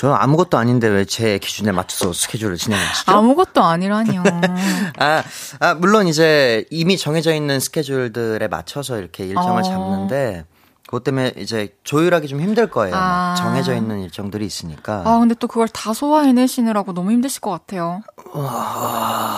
저는 아무것도 아닌데 왜 제 기준에 맞춰서 스케줄을 진행하시죠? 아무것도 아니라니요. 아, 아, 물론 이제 이미 정해져 있는 스케줄들에 맞춰서 이렇게 일정을 어. 잡는데 그것 때문에 이제 조율하기 좀 힘들 거예요. 막 아. 정해져 있는 일정들이 있으니까. 아, 근데 또 그걸 다 소화해내시느라고 너무 힘드실 것 같아요.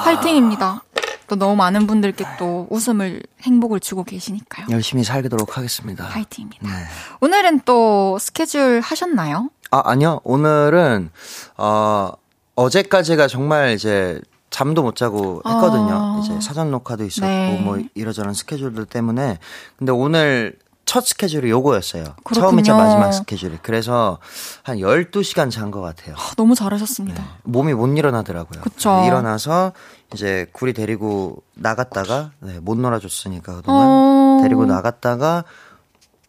화이팅입니다. 또 너무 많은 분들께 또 웃음을, 행복을 주고 계시니까요. 열심히 살도록 하겠습니다. 화이팅입니다. 네. 오늘은 또 스케줄 하셨나요? 아, 아니요. 오늘은, 어, 어제까지가 정말 이제 잠도 못 자고 했거든요. 아. 이제 사전 녹화도 있었고, 네. 뭐 이러저런 스케줄들 때문에. 근데 오늘 첫 스케줄이 요거였어요. 그렇군요. 처음이자 마지막 스케줄이. 그래서 한 12시간 잔 것 같아요. 아, 너무 잘하셨습니다. 몸이 못 일어나더라고요. 그쵸. 일어나서 이제 구리 데리고 나갔다가, 네, 못 놀아줬으니까 그동안. 어. 데리고 나갔다가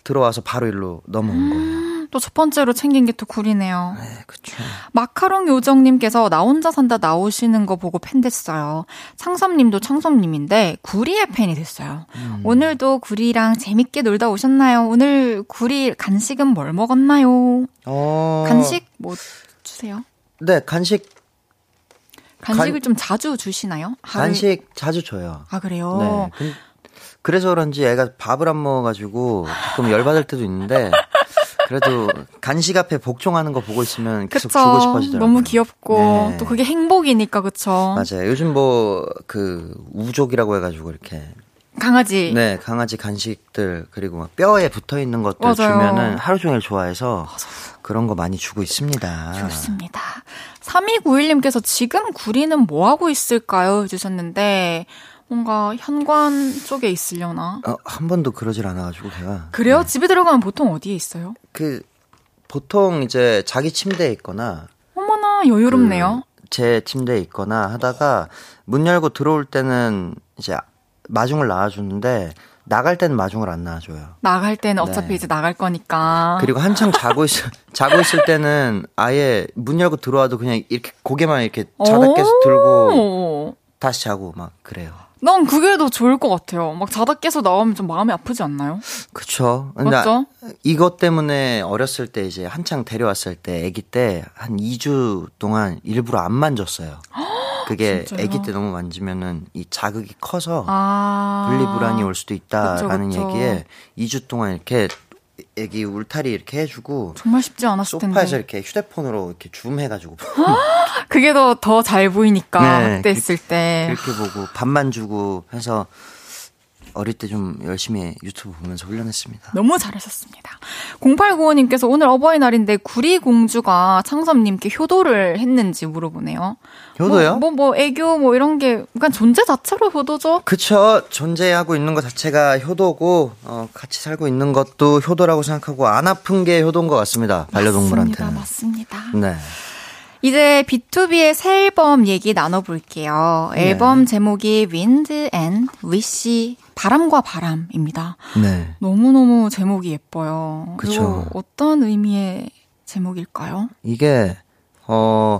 들어와서 바로 일로 넘어온 거예요. 또 첫 번째로 챙긴 게 또 굴이네요. 네, 그쵸. 마카롱 요정님께서 나 혼자 산다 나오시는 거 보고 팬 됐어요. 창섭님도 창섭님인데 구리의 팬이 됐어요. 음. 오늘도 구리랑 재밌게 놀다 오셨나요? 오늘 구리 간식은 뭘 먹었나요? 어. 간식 뭐 주세요? 네, 간식, 간식을 간- 좀 자주 주시나요? 하루에- 간식 자주 줘요. 아 그래요? 네. 근- 그래서 그런지 애가 밥을 안 먹어가지고 가끔 열받을 때도 있는데, 그래도 간식 앞에 복종하는 거 보고 있으면 계속 그쵸. 주고 싶어지더라고요. 너무 귀엽고 네. 또 그게 행복이니까 그쵸? 맞아요. 요즘 뭐, 그, 우족이라고 해가지고 이렇게. 강아지. 네, 강아지 간식들, 그리고 막 뼈에 붙어 있는 것들 맞아요. 주면은 하루 종일 좋아해서 그런 거 많이 주고 있습니다. 좋습니다. 3291님께서 지금 구리는 뭐 하고 있을까요? 해주셨는데, 뭔가 현관 쪽에 있으려나? 어, 한 번도 그러질 않아가지고 제가. 그래요? 집에 들어가면 보통 어디에 있어요? 그, 보통 이제 자기 침대에 있거나, 어머나, 여유롭네요. 그 제 침대에 있거나 하다가 문 열고 들어올 때는 이제 마중을 나와주는데 나갈 때는 마중을 안 나와줘요. 나갈 때는 어차피 네. 이제 나갈 거니까. 그리고 한창 자고 있 자고 있을 때는 아예 문 열고 들어와도 그냥 이렇게 고개만 이렇게 자다 깨서 들고 오. 다시 자고 막 그래요. 난 그게 더 좋을 것 같아요. 막 자다 깨서 나오면 좀 마음이 아프지 않나요? 그쵸. 맞죠? 이것 때문에 어렸을 때 이제 한창 데려왔을 때 아기 때 한 2주 동안 일부러 안 만졌어요. 그게 진짜요? 아기 때 너무 만지면은 이 자극이 커서 아. 분리불안이 올 수도 있다라는 그쵸, 그쵸. 얘기에 2주 동안 이렇게 애기 울타리 이렇게 해주고 정말 쉽지 않았을 텐데. 소파에서 이렇게 휴대폰으로 이렇게 줌 해가지고 그게 더 더 잘 보이니까 네, 그때 했을 때. 그렇게 보고 밥만 주고 해서 어릴 때 좀 열심히 유튜브 보면서 훈련했습니다. 너무 잘하셨습니다. 0895님께서 오늘 어버이날인데 구리공주가 창섭님께 효도를 했는지 물어보네요. 효도요? 뭐, 뭐, 뭐 애교 뭐 이런 게, 그러니까 존재 자체로 효도죠? 그쵸. 존재하고 있는 것 자체가 효도고, 어, 같이 살고 있는 것도 효도라고 생각하고, 안 아픈 게 효도인 것 같습니다. 반려동물한테는. 맞습니다, 맞습니다. 네. 이제 B2B의 새 앨범 얘기 나눠볼게요. 네. 앨범 제목이 Wind and Wish, 바람과 바람입니다. 네. 너무너무 제목이 예뻐요. 그쵸. 어떤 의미의 제목일까요? 이게, 어,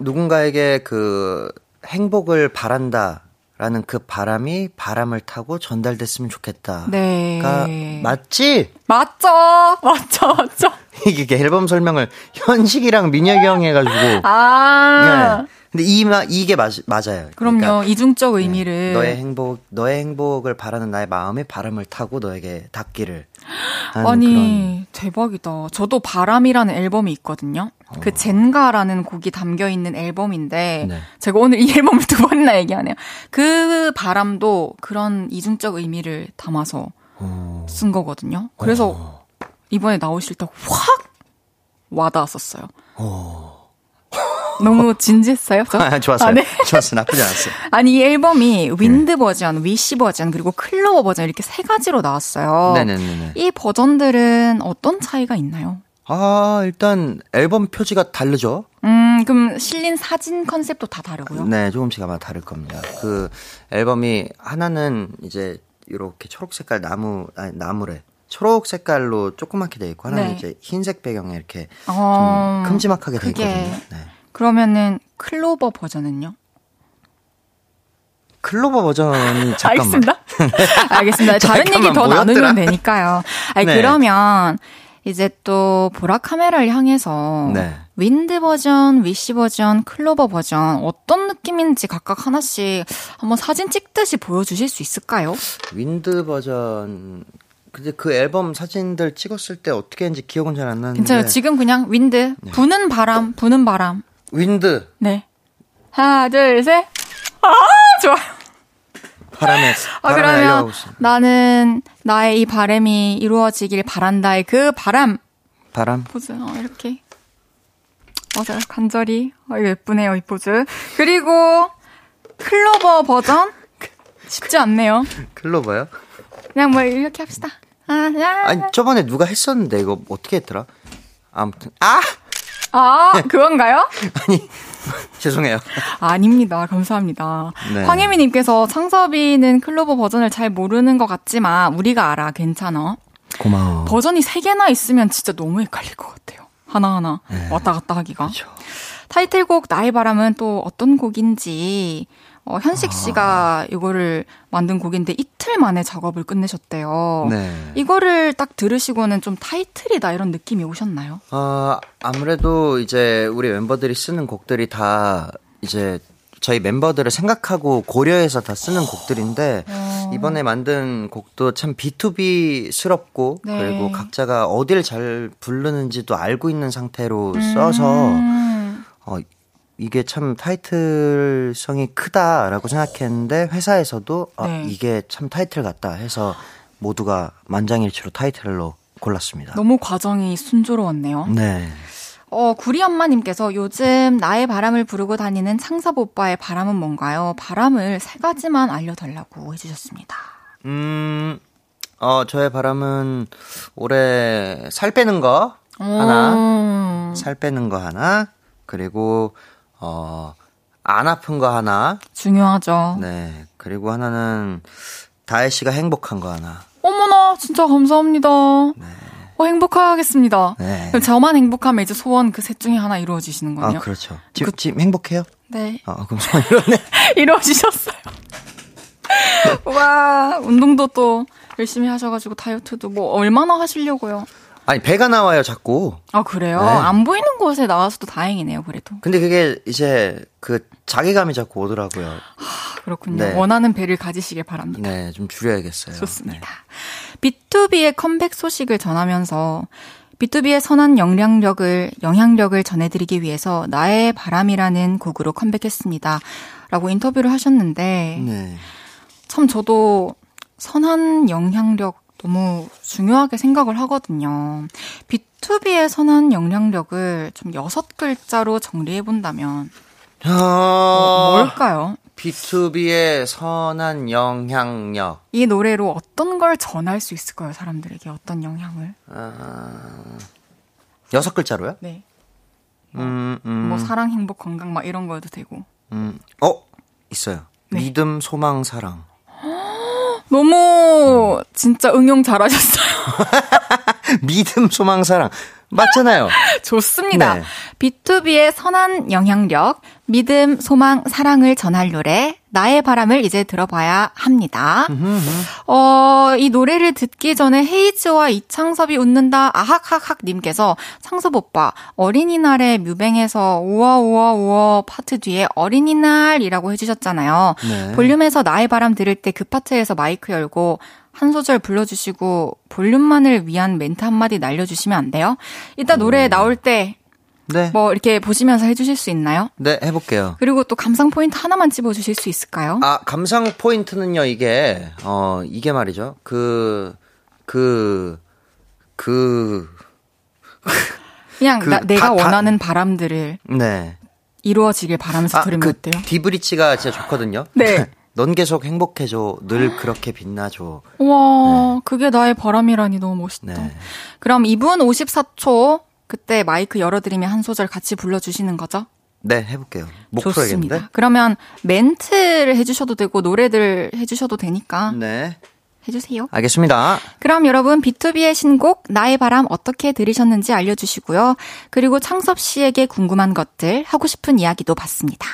누군가에게 그 행복을 바란다. 라는 그 바람이 바람을 타고 전달됐으면 좋겠다. 네. 가 맞지? 맞죠? 맞죠? 맞죠? 이게 앨범 설명을 현식이랑 민혁이 형이 해가지고. 아. 네. 근데 이, 마, 이게 맞, 맞아요. 그럼요. 그러니까 이중적 의미를. 너의 행복, 너의 행복을 바라는 나의 마음이 바람을 타고 너에게 닿기를. 아니, 대박이다. 저도 바람이라는 앨범이 있거든요. 그 젠가라는 곡이 담겨 있는 앨범인데 네. 제가 오늘 이 앨범을 두 번이나 얘기하네요. 그 바람도 그런 이중적 의미를 담아서 어. 쓴 거거든요. 그래서 이번에 나오실 때 확 와닿았었어요. 너무 진지했어요? 아, 좋았어요. 아, 네. 좋았어요. 나쁘지 않았어요. 아니 이 앨범이 윈드 버전, 위시 버전 그리고 클로버 버전 이렇게 세 가지로 나왔어요. 네네네네. 이 버전들은 어떤 차이가 있나요? 아, 일단 앨범 표지가 다르죠? 음, 그럼 실린 사진 컨셉도 다 다르고요. 네, 조금씩 아마 다를 겁니다. 그 앨범이 하나는 이제 이렇게 초록 색깔 나무, 아니, 나무래. 초록 색깔로 조그맣게 돼 있고 하나는 네. 이제 흰색 배경에 이렇게 어, 좀 큼지막하게 돼 그게 있거든요. 네. 그러면은 클로버 버전은요? 클로버 버전이 잠깐만. 알겠습니다. 알겠습니다. 다른 잠깐만, 얘기 더 뭐였더라? 나누면 되니까요. 아니 네. 그러면 이제 또 보라 카메라를 향해서 네. wind 버전, wish 버전, 클로버 버전 어떤 느낌인지 각각 하나씩 한번 사진 찍듯이 보여주실 수 있을까요? wind 버전. 근데 그 앨범 사진들 찍었을 때 어떻게 했는지 기억은 잘 안 나는데. 괜찮아요. 지금 그냥 wind, 네. 부는 바람, 부는 바람. wind 네. 하나, 둘, 셋. 아, 좋아요. 바람에 아, 바람에 그러면. 나는 나의 이 바람이 이루어지길 바란다의 그 바람 바람. 포즈. 어, 이렇게. 맞아요. 간절히. 어, 이거 예쁘네요, 이 포즈. 그리고 클로버 버전? 쉽지 않네요. 클로버요? 그냥 뭐 이렇게 합시다. 아, 야. 아니 저번에 누가 했었는데 이거 어떻게 했더라? 아무튼 아 아, 그건가요? 아니 죄송해요. 아, 아닙니다. 감사합니다. 네. 황혜미님께서 창섭이는 클로버 버전을 잘 모르는 것 같지만 우리가 알아. 괜찮아. 고마워. 버전이 3 개나 있으면 진짜 너무 헷갈릴 것 같아요. 하나하나 왔다 갔다 하기가. 네. 그렇죠. 타이틀곡 나의 바람은 또 어떤 곡인지 어, 현식 씨가 이거를 만든 곡인데 이틀 만에 작업을 끝내셨대요. 네. 이거를 딱 들으시고는 좀 타이틀이다 이런 느낌이 오셨나요? 어, 아무래도 이제 우리 멤버들이 쓰는 곡들이 다 이제 저희 멤버들을 생각하고 고려해서 다 쓰는 곡들인데 어. 이번에 만든 곡도 참 B2B스럽고 네. 그리고 각자가 어딜 잘 부르는지도 알고 있는 상태로 써서 음. 어, 이게 참 타이틀성이 크다라고 생각했는데 회사에서도 아, 네. 이게 참 타이틀 같다 해서 모두가 만장일치로 타이틀로 골랐습니다. 너무 과정이 순조로웠네요. 네. 어, 구리 엄마님께서 요즘 나의 바람을 부르고 다니는 창섭 오빠의 바람은 뭔가요? 바람을 세 가지만 알려달라고 해주셨습니다. 음, 어, 저의 바람은 올해 살 빼는 거 하나, 음, 살 빼는 거 하나, 그리고, 어, 안 아픈 거 하나, 중요하죠. 네. 그리고 하나는 다혜 씨가 행복한 거 하나. 어머나, 진짜 감사합니다. 어, 행복하겠습니다. 네. 그럼 저만 행복하면 이제 소원 그 셋 중에 하나 이루어지시는 아, 거네요. 그렇죠. 지금, 지금 행복해요? 네. 어, 그럼 소원 이러네. 이루어지셨어요. 와, 운동도 또 열심히 하셔가지고 다이어트도 뭐 얼마나 하시려고요? 아니, 배가 나와요, 자꾸. 아, 그래요? 네. 안 보이는 곳에 나와서도 다행이네요, 그래도. 근데 그게 이제 그 자괴감이 자꾸 오더라고요. 아, 그렇군요. 네. 원하는 배를 가지시길 바랍니다. 네, 좀 줄여야겠어요. 좋습니다. B2B의 컴백 소식을 전하면서 B2B의 선한 영향력을 영향력을 전해드리기 위해서 나의 바람이라는 곡으로 컴백했습니다. 라고 인터뷰를 하셨는데 네. 네. 참 저도 선한 영향력 너무 중요하게 생각을 하거든요. B2B의 선한 영향력을 좀 여섯 글자로 정리해 본다면 어, 뭘까요? B2B의 선한 영향력. 이 노래로 어떤 걸 전할 수 있을까요? 사람들에게 어떤 영향을? 아, 여섯 글자로요? 네. 음, 음, 뭐 사랑, 행복, 건강 막 이런 거여도 되고. 음. 어, 있어요. 네. 믿음, 소망, 사랑. 너무 진짜 응용 잘하셨어요. 믿음, 소망, 사랑. 맞잖아요. 좋습니다. 네. B2B의 선한 영향력, 믿음, 소망, 사랑을 전할 노래, 나의 바람을 이제 들어봐야 합니다. 어, 이 노래를 듣기 전에 헤이즈와 이창섭이 웃는다, 아학학학 님께서 창섭 오빠, 어린이날에 뮤뱅에서 우와, 우와, 우와 파트 뒤에 어린이날이라고 해주셨잖아요. 네. 볼륨에서 나의 바람 들을 때 그 파트에서 마이크 열고 한 소절 불러주시고 볼륨만을 위한 멘트 한마디 날려주시면 안 돼요? 이따 노래 나올 때 네. 뭐 이렇게 보시면서 해주실 수 있나요? 네, 해볼게요. 그리고 또 감상 포인트 하나만 짚어주실 수 있을까요? 아, 감상 포인트는요, 이게, 어, 이게 말이죠. 그, 그, 그, 그냥 그 나- 내가 다- 다- 원하는 바람들을 네. 이루어지길 바라면서 아, 들으면 그 어때요? 디브리치가 진짜 좋거든요. 네. 넌 계속 행복해줘. 늘 그렇게 빛나줘. 와, 그게 나의 바람이라니 너무 멋있다. 네. 그럼 2분 54초 그때 마이크 열어드리면 한 소절 같이 불러주시는 거죠? 네, 해볼게요. 목 풀어야겠는데? 좋습니다. 그러면 멘트를 해주셔도 되고 노래들 해주셔도 되니까 네. 해주세요. 알겠습니다. 그럼 여러분 B2B의 신곡 나의 바람 어떻게 들으셨는지 알려주시고요. 그리고 창섭 씨에게 궁금한 것들 하고 싶은 이야기도 받습니다.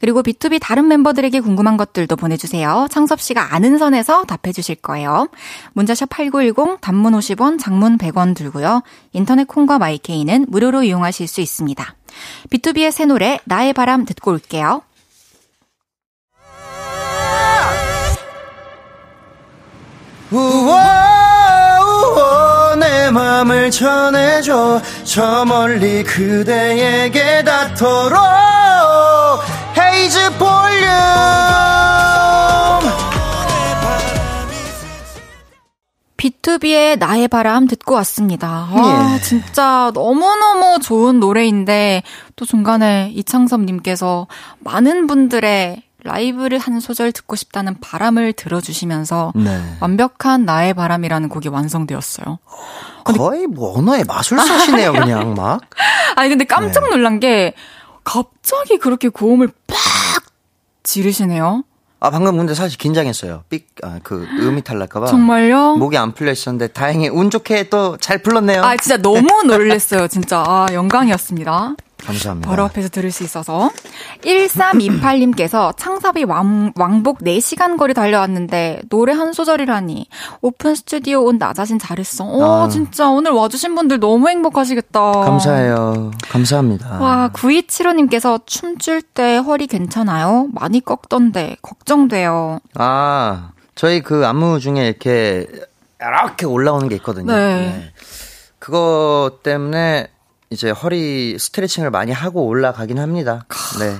그리고 B2B 다른 멤버들에게 궁금한 것들도 보내주세요. 창섭 씨가 아는 선에서 답해주실 거예요. 문자샵 8910 단문 50원 장문 100원 들고요. 인터넷 콩과 마이케이는 무료로 이용하실 수 있습니다. B2B의 새 노래 나의 바람 듣고 올게요. 우와, 우와 내 맘을 전해줘 저 멀리 그대에게 닿도록 헤이즈 볼륨 B2B의 나의 바람 듣고 왔습니다. 아, 예. 진짜 너무너무 좋은 노래인데, 또 중간에 이창섭님께서 많은 분들의 라이브를 한 소절 듣고 싶다는 바람을 들어주시면서 네. 완벽한 나의 바람이라는 곡이 완성되었어요. 거의 뭐 언어의 마술사시네요 그냥 막 아니, 근데 깜짝 네. 놀란 게, 갑자기 그렇게 고음을 빡 지르시네요. 아, 방금 근데 사실 긴장했어요. 삑, 아, 그, 음이 탈날까봐. 정말요? 목이 안 풀려 있었는데, 다행히 운 좋게 또 잘 불렀네요. 아, 진짜 너무 놀랬어요. 진짜. 아, 영광이었습니다. 감사합니다. 바로 앞에서 들을 수 있어서. 1328님께서 창섭이 왕, 왕복 4시간 거리 달려왔는데 노래 한 소절이라니. 오픈 스튜디오 온 나 자신 잘했어. 어, 아. 진짜 오늘 와주신 분들 너무 행복하시겠다. 감사해요. 감사합니다. 와, 9275님께서 춤출 때 허리 괜찮아요? 많이 꺾던데, 걱정돼요. 아, 저희 그 안무 중에 이렇게, 이렇게 올라오는 게 있거든요. 네. 그거 때문에 이제 허리 스트레칭을 많이 하고 올라가긴 합니다. 네.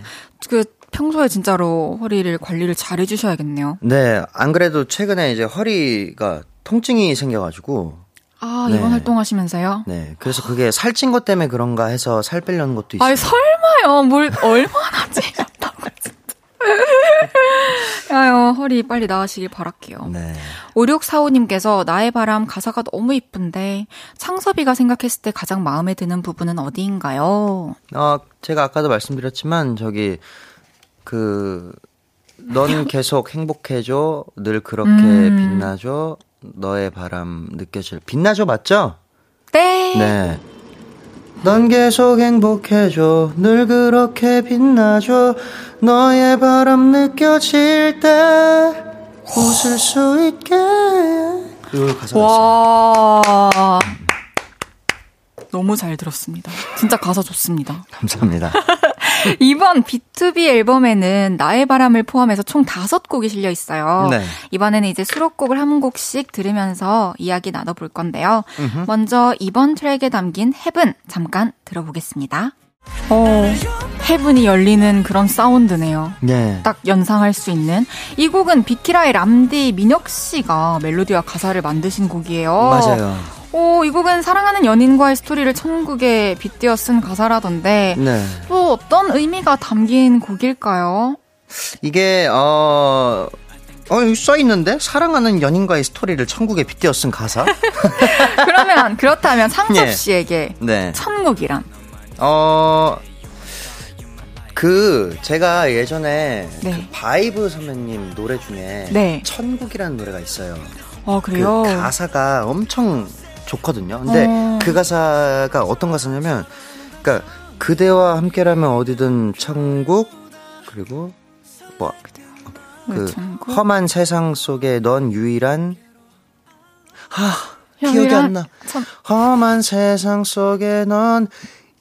그, 평소에 진짜로 허리를 관리를 잘 해주셔야겠네요. 네, 안 그래도 최근에 이제 허리가 통증이 생겨가지고, 아, 네. 이번 활동하시면서요? 네. 그래서 그게 살찐 것 때문에 그런가 해서 살 빼려는 것도 있어요. 아니, 설마요. 뭘, 얼마나 진짜. 아유, 허리 빨리 나으시길 바랄게요. 네. 5645님께서 나의 바람 가사가 너무 이쁜데, 창섭이가 생각했을 때 가장 마음에 드는 부분은 어디인가요? 어, 제가 아까도 말씀드렸지만, 저기, 그, 넌 계속 행복해져, 늘 그렇게 음. 빛나줘, 너의 바람 느껴질. 빛나줘, 맞죠? 네. 네. 넌 계속 행복해져, 늘 그렇게 빛나줘, 너의 바람 느껴질 때, 웃을 수 있게. 와. 너무 잘 들었습니다. 진짜 가사 좋습니다. 감사합니다. 이번 B2B 앨범에는 나의 바람을 포함해서 총 다섯 곡이 실려 있어요. 네. 이번에는 이제 수록곡을 한 곡씩 들으면서 이야기 나눠볼 건데요. 먼저 이번 트랙에 담긴 Heaven 잠깐 들어보겠습니다. 어, heaven이 열리는 그런 사운드네요. 네. 딱 연상할 수 있는 이 곡은 비키라의 람디 민혁 씨가 멜로디와 가사를 만드신 곡이에요. 맞아요. 오, 이 곡은 사랑하는 연인과의 스토리를 천국에 빗대어 쓴 가사라던데 네. 또 어떤 의미가 담긴 곡일까요? 이게 어. 어, 써 있는데 사랑하는 연인과의 스토리를 천국에 빗대어 쓴 가사? 그러면 그렇다면 창섭 예. 씨에게 네. 천국이란 어. 그 제가 예전에 네. 그 바이브 선배님 노래 중에 네. 천국이라는 노래가 있어요. 어 그래요? 그 가사가 엄청 좋거든요. 근데 어. 그 가사가 어떤 가사냐면, 그러니까 그대와 함께라면 어디든 천국 그리고 뭐왜 그? 험한 세상 속에 넌 유일한 하 기억이 안 나. 천- 험한 세상 속에 넌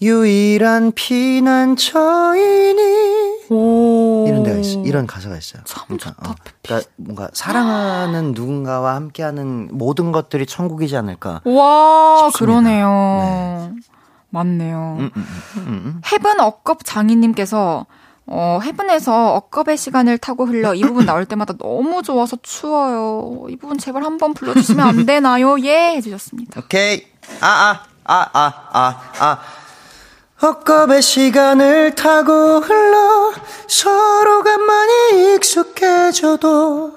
유일한 피난처이니 오 이런 데가 있어. 이런 가사가 있어요. 참 그러니까. 어, 그러니까 뭔가 사랑하는 누군가와 함께하는 모든 것들이 천국이지 않을까. 와. 그러네요. 맞네요. 음, 음, 음, 음. 헤븐 억겁 장인님께서 어, 헤븐에서 억겁의 시간을 타고 흘러 이 부분 나올 때마다 너무 좋아서 추워요. 이 부분 제발 한번 불러주시면 안 되나요? 예 해주셨습니다. 오케이. 아, 아, 아, 아, 아, 아. 헛겁의 시간을 타고 흘러 서로가 많이 익숙해져도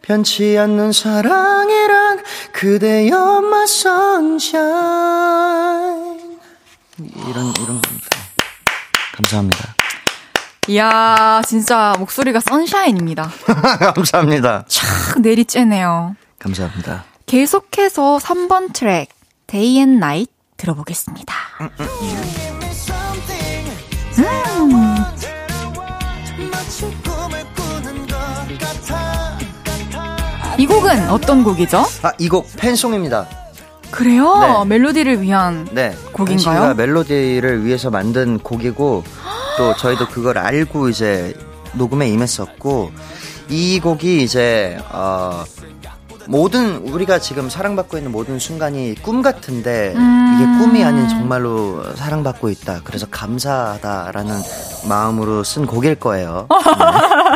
변치 않는 사랑이란 그대여 sunshine. 이런, 이런 겁니다. 감사합니다. 이야 진짜 목소리가 선샤인입니다. 감사합니다. 촥 내리쬐네요. 감사합니다. 계속해서 3번 트랙 Day and Night 들어보겠습니다. 음. 이 곡은 어떤 곡이죠? 아, 이 곡 팬송입니다. 그래요? 네. 멜로디를 위한 네. 곡인가요? 멜로디를 위해서 만든 곡이고 또 저희도 그걸 알고 이제 녹음에 임했었고 이 곡이 이제 어 모든 우리가 지금 사랑받고 있는 모든 순간이 꿈 같은데 음. 이게 꿈이 아닌 정말로 사랑받고 있다. 그래서 감사하다라는 마음으로 쓴 곡일 거예요. 네.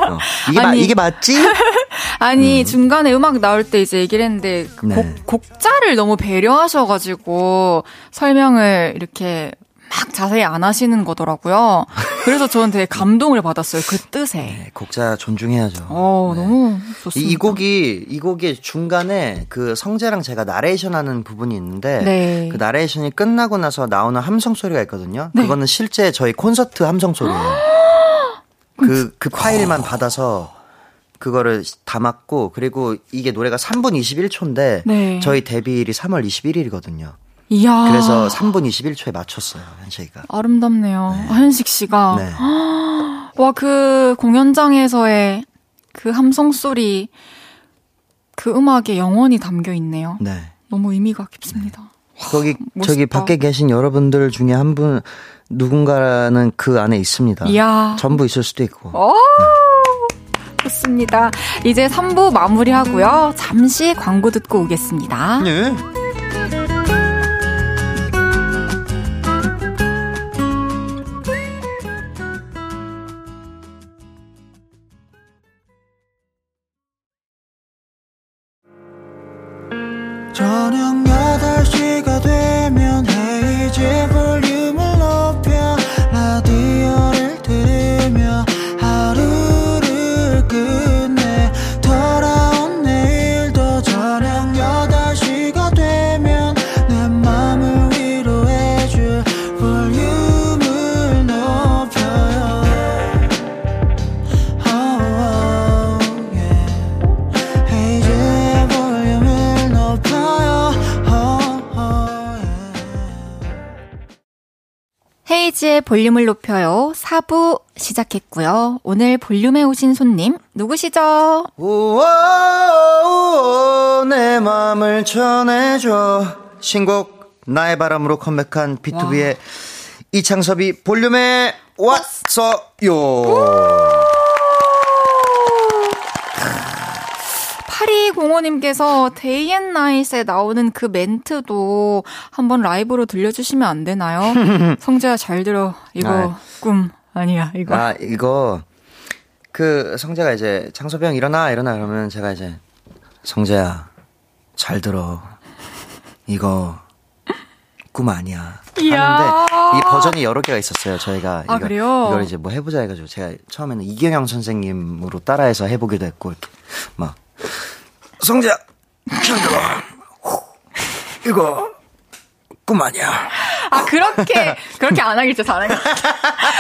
어. 이게 아니, 마, 이게 맞지? 아니 음. 중간에 음악 나올 때 이제 얘기를 했는데 네. 곡, 곡자를 너무 배려하셔가지고 설명을 이렇게 막 자세히 안 하시는 거더라고요. 그래서 저는 되게 감동을 받았어요. 그 뜻에. 네, 곡자 존중해야죠. 어, 네. 너무 좋습니다. 이, 이, 곡이 이 곡이 중간에 그 성재랑 제가 나레이션 하는 부분이 있는데 네. 그 나레이션이 끝나고 나서 나오는 함성 소리가 있거든요. 네. 그거는 실제 저희 콘서트 함성 소리예요. 그, 그 파일만 받아서 그거를 담았고 그리고 이게 노래가 3분 21초인데 저희 데뷔일이 3월 21일이거든요. 이야. 그래서 3분 21초에 맞췄어요, 현식이가. 아름답네요. 네. 현식 씨가. 네. 와, 그 공연장에서의 그 함성 소리, 그 음악에 영원히 담겨 있네요. 네. 너무 의미가 깊습니다. 네. 와, 거기, 멋있다. 저기 밖에 계신 여러분들 중에 한 분, 누군가는 그 안에 있습니다. 이야. 전부 있을 수도 있고. 오! 네. 좋습니다. 이제 3부 마무리하고요. 잠시 광고 듣고 오겠습니다. 네. 볼륨을 높여요. 4부 시작했고요. 오늘 볼륨에 오신 손님 누구시죠? 우와, 내 맘을 전해줘. 신곡 나의 바람으로 컴백한 BTOB의 와. 이창섭이 볼륨에 왔어요. 8205님께서 데이 앤 나잇에 나오는 그 멘트도 한번 라이브로 들려주시면 안 되나요? 성재야 잘 들어. 이거 아, 꿈 아니야, 이거. 아, 이거 그 성재가 이제 형 일어나 일어나 그러면 제가 이제 성재야 잘 들어. 이거 꿈 아니야. 하는데 이 버전이 여러 개가 있었어요. 저희가 아, 그래요? 이걸 이제 뭐 해보자 해가지고 제가 처음에는 이경영 선생님으로 따라해서 해보기도 했고 이렇게 막 성재, 잠깐만. 이거 꿈 아니야. 아 그렇게 그렇게 안 하길 진짜 것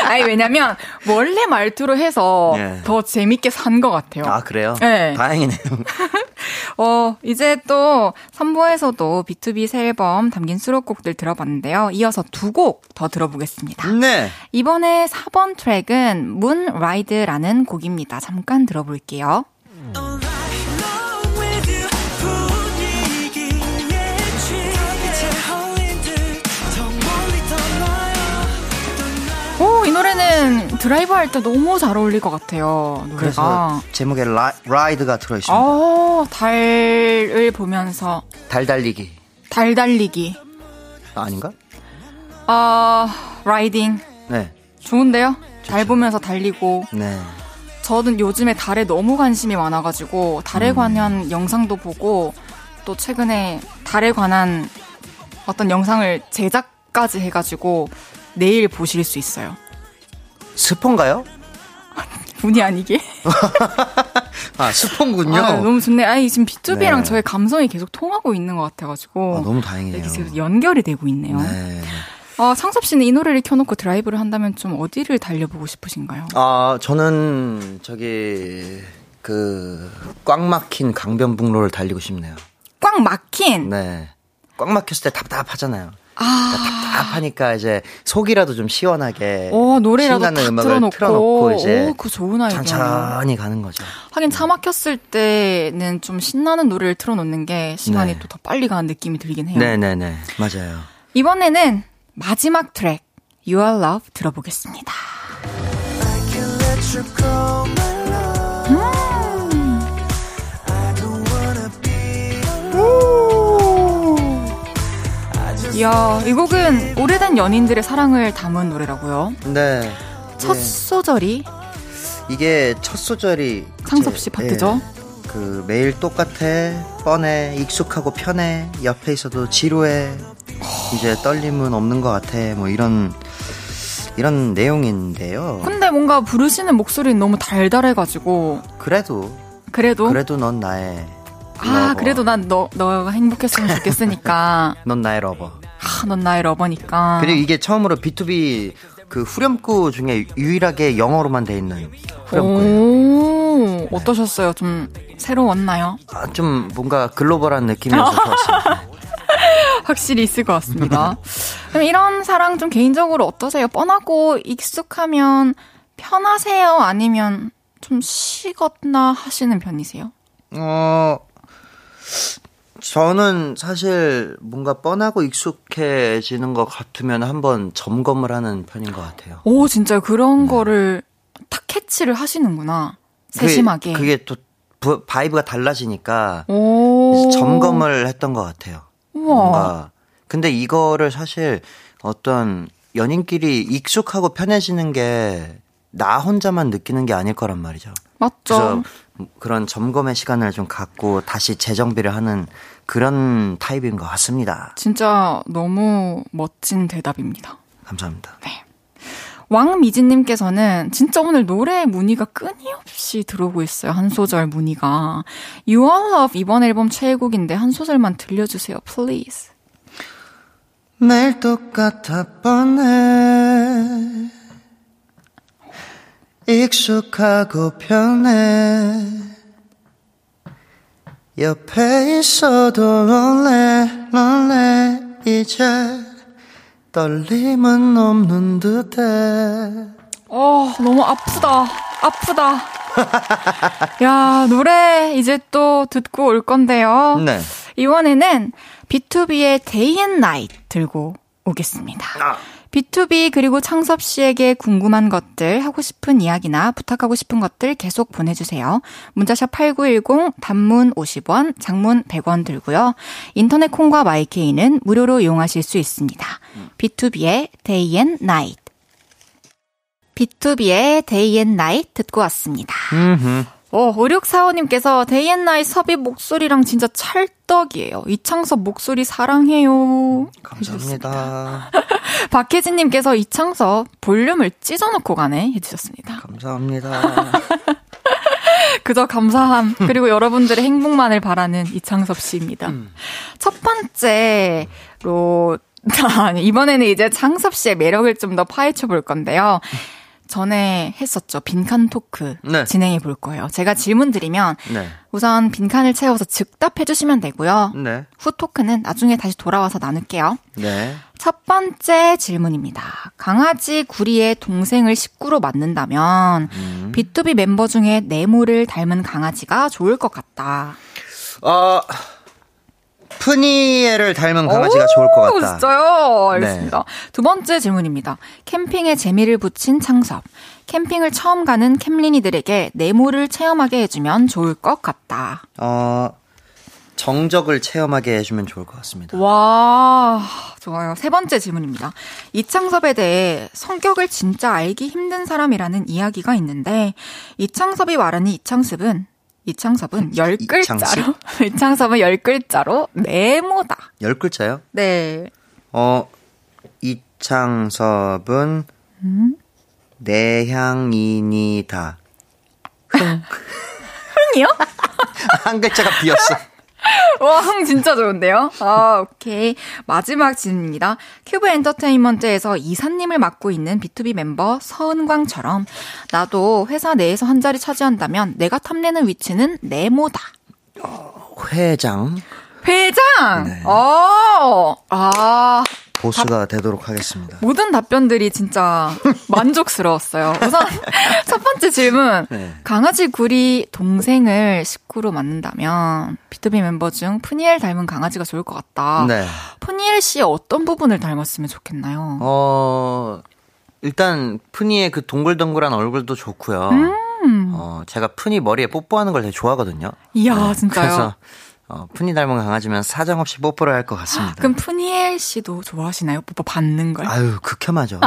아니 왜냐면 원래 말투로 해서 네. 더 재밌게 산 것 같아요. 아 그래요? 네. 다행이네요. 어 이제 또 3부에서도 B2B 새 앨범 담긴 수록곡들 들어봤는데요. 이어서 두 곡 더 들어보겠습니다. 네. 이번에 4번 트랙은 문 라이드라는 곡입니다. 잠깐 들어볼게요. 노래는 드라이브 할 때 너무 잘 어울릴 것 같아요. 노래가. 그래서 제목에 라, ride가 들어있습니다. 어, 달을 보면서. 달 달리기. 달 달리기. 아, 아닌가? 아, riding. 네. 좋은데요? 좋죠. 달 보면서 달리고. 네. 저는 요즘에 달에 너무 관심이 많아가지고 달에 음. 관한 영상도 보고 또 최근에 달에 관한 어떤 영상을 제작까지 해가지고 내일 보실 수 있어요. 스폰가요? 분이 아니게. 아, 스폰군요. 아, 너무 좋네. 아니, 지금 B2B랑 네. 저의 감성이 계속 통하고 있는 것 같아가지고. 아, 너무 다행이네요. 계속 연결이 되고 있네요. 네. 어, 상섭 씨는 이 노래를 켜놓고 드라이브를 한다면 좀 어디를 달려보고 싶으신가요? 아, 저는 저기 그, 꽉 막힌 강변북로를 달리고 싶네요. 꽉 막힌. 네. 꽉 막혔을 때 답답하잖아요. 아. 그러니까 답답하니까 이제 속이라도 좀 시원하게 오, 노래라도 신나는 딱 음악을 틀어놓고. 틀어놓고 이제 오, 좋은 아이디어네요. 천천히 가는 거죠. 하긴 차 막혔을 때는 좀 신나는 노래를 틀어놓는 게 시간이 네. 또더 빨리 가는 느낌이 들긴 해요. 네네네 맞아요. 이번에는 마지막 트랙 You Are Love 들어보겠습니다. 이야, 이 곡은 오래된 연인들의 사랑을 담은 노래라고요. 네. 첫 예. 소절이 이게 첫 소절이 이제, 씨 파트죠? 예, 그 매일 똑같아 뻔해 익숙하고 편해 옆에 있어도 지루해 이제 떨림은 없는 것 같아 뭐 이런 이런 내용인데요. 근데 뭔가 부르시는 목소리는 너무 달달해가지고 그래도 그래도 그래도 넌 나의 아 lover. 그래도 난 너 너가 행복했으면 좋겠으니까 넌 나의 lover. 아, 넌 나의 lover니까 그리고 이게 처음으로 BTOB 그 후렴구 중에 유일하게 영어로만 돼 있는 후렴구예요. 오 어떠셨어요? 좀 새로웠나요? 아, 좀 뭔가 글로벌한 느낌이어서 좋았습니다. 확실히 있을 것 같습니다. 그럼 이런 사랑 좀 개인적으로 어떠세요? 뻔하고 익숙하면 편하세요? 아니면 좀 식었나 하시는 편이세요? 어, 저는 사실 뭔가 뻔하고 익숙해지는 것 같으면 한번 점검을 하는 편인 것 같아요. 오 진짜 그런 거를 탁 캐치를 하시는구나. 세심하게. 그게, 그게 또 부- vibe가 달라지니까 오. 점검을 했던 것 같아요. 우와. 뭔가 근데 이거를 사실 어떤 연인끼리 익숙하고 편해지는 게 나 혼자만 느끼는 게 아닐 거란 말이죠. 맞죠. 그래서 그런 점검의 시간을 좀 갖고 다시 재정비를 하는 그런 타입인 것 같습니다. 진짜 너무 멋진 대답입니다. 감사합니다. 왕미진님께서는 진짜 오늘 노래 문의가 끊임없이 들어오고 있어요. 한 소절 문의가. You Are Love 이번 앨범 최애곡인데 한 소절만 들려주세요, please. 매일 똑같아 뻔해 익숙하고 편해 옆에 있어도 놀래 놀래 이제 떨림은 없는 듯해 어, 너무 아프다. 아프다. 야, 노래 이제 또 듣고 올 건데요. 네. 이번에는 B2B의 Day and Night 들고 오겠습니다. B2B 그리고 창섭 씨에게 궁금한 것들, 하고 싶은 이야기나 부탁하고 싶은 것들 계속 보내주세요. 문자샵 8910, 단문 50원, 장문 100원 들고요. 인터넷 콩과 마이케이는 무료로 이용하실 수 있습니다. B2B의 Day and Night. B2B의 Day and Night 듣고 왔습니다. 어, 5645님께서 Day and Night 섭이 목소리랑 진짜 찰떡이에요. 이창섭 목소리 사랑해요. 감사합니다. 박혜진님께서 이창섭 볼륨을 찢어놓고 가네 해주셨습니다. 감사합니다. 그저 감사함 그리고 여러분들의 행복만을 바라는 이창섭 씨입니다. 첫 번째로 이번에는 이제 창섭 씨의 매력을 좀 더 파헤쳐 볼 건데요. 전에 했었죠. 빈칸 토크 네. 진행해 볼 거예요. 제가 질문 드리면 네. 우선 빈칸을 채워서 즉답해 주시면 되고요. 네. 후 토크는 나중에 다시 돌아와서 나눌게요. 네. 첫 번째 질문입니다. 강아지 구리의 동생을 식구로 만든다면 B2B 멤버 중에 네모를 닮은 강아지가 좋을 것 같다. 어, 푸니에를 닮은 강아지가 좋을 것 오, 같다. 진짜요? 알겠습니다. 두 번째 질문입니다. 캠핑에 재미를 붙인 창섭. 캠핑을 처음 가는 캠린이들에게 네모를 체험하게 해주면 좋을 것 같다. 어, 정적을 체험하게 해주면 좋을 것 같습니다. 와, 좋아요. 세 번째 질문입니다. 이창섭에 대해 성격을 진짜 알기 힘든 사람이라는 이야기가 있는데, 이창섭이 말하는 이창섭은, 이창섭은 열 글자로, 이창섭은 열 글자로 네모다. 열 글자요? 네. 어, 이창섭은 음? 내향인이다. 흥이요? 한 글자가 비었어. 와, 흥 진짜 좋은데요? 아, 오케이. 마지막 질문입니다. 큐브 엔터테인먼트에서 이사님을 맡고 있는 B2B 멤버 서은광처럼 나도 회사 내에서 한 자리 차지한다면 내가 탐내는 위치는 네모다. 회장 회장! 네. 어, 아. 보스가 되도록 하겠습니다. 모든 답변들이 진짜 만족스러웠어요. 우선 첫 번째 질문. 네. 강아지 구리 동생을 식구로 만든다면 비투비 멤버 중 푸니엘 닮은 강아지가 좋을 것 같다. 네. 푸니엘 씨의 어떤 부분을 닮았으면 좋겠나요? 어, 일단, 푸니의 그 동글동글한 얼굴도 좋고요. 음. 어, 제가 푸니 머리에 뽀뽀하는 걸 되게 좋아하거든요. 이야, 진짜요? 그래서, 어, 푸니 닮은 강아지면 사정없이 뽀뽀를 할 것 같습니다. 그럼 푸니엘 씨도 좋아하시나요? 뽀뽀 받는 걸? 아유, 극혐하죠.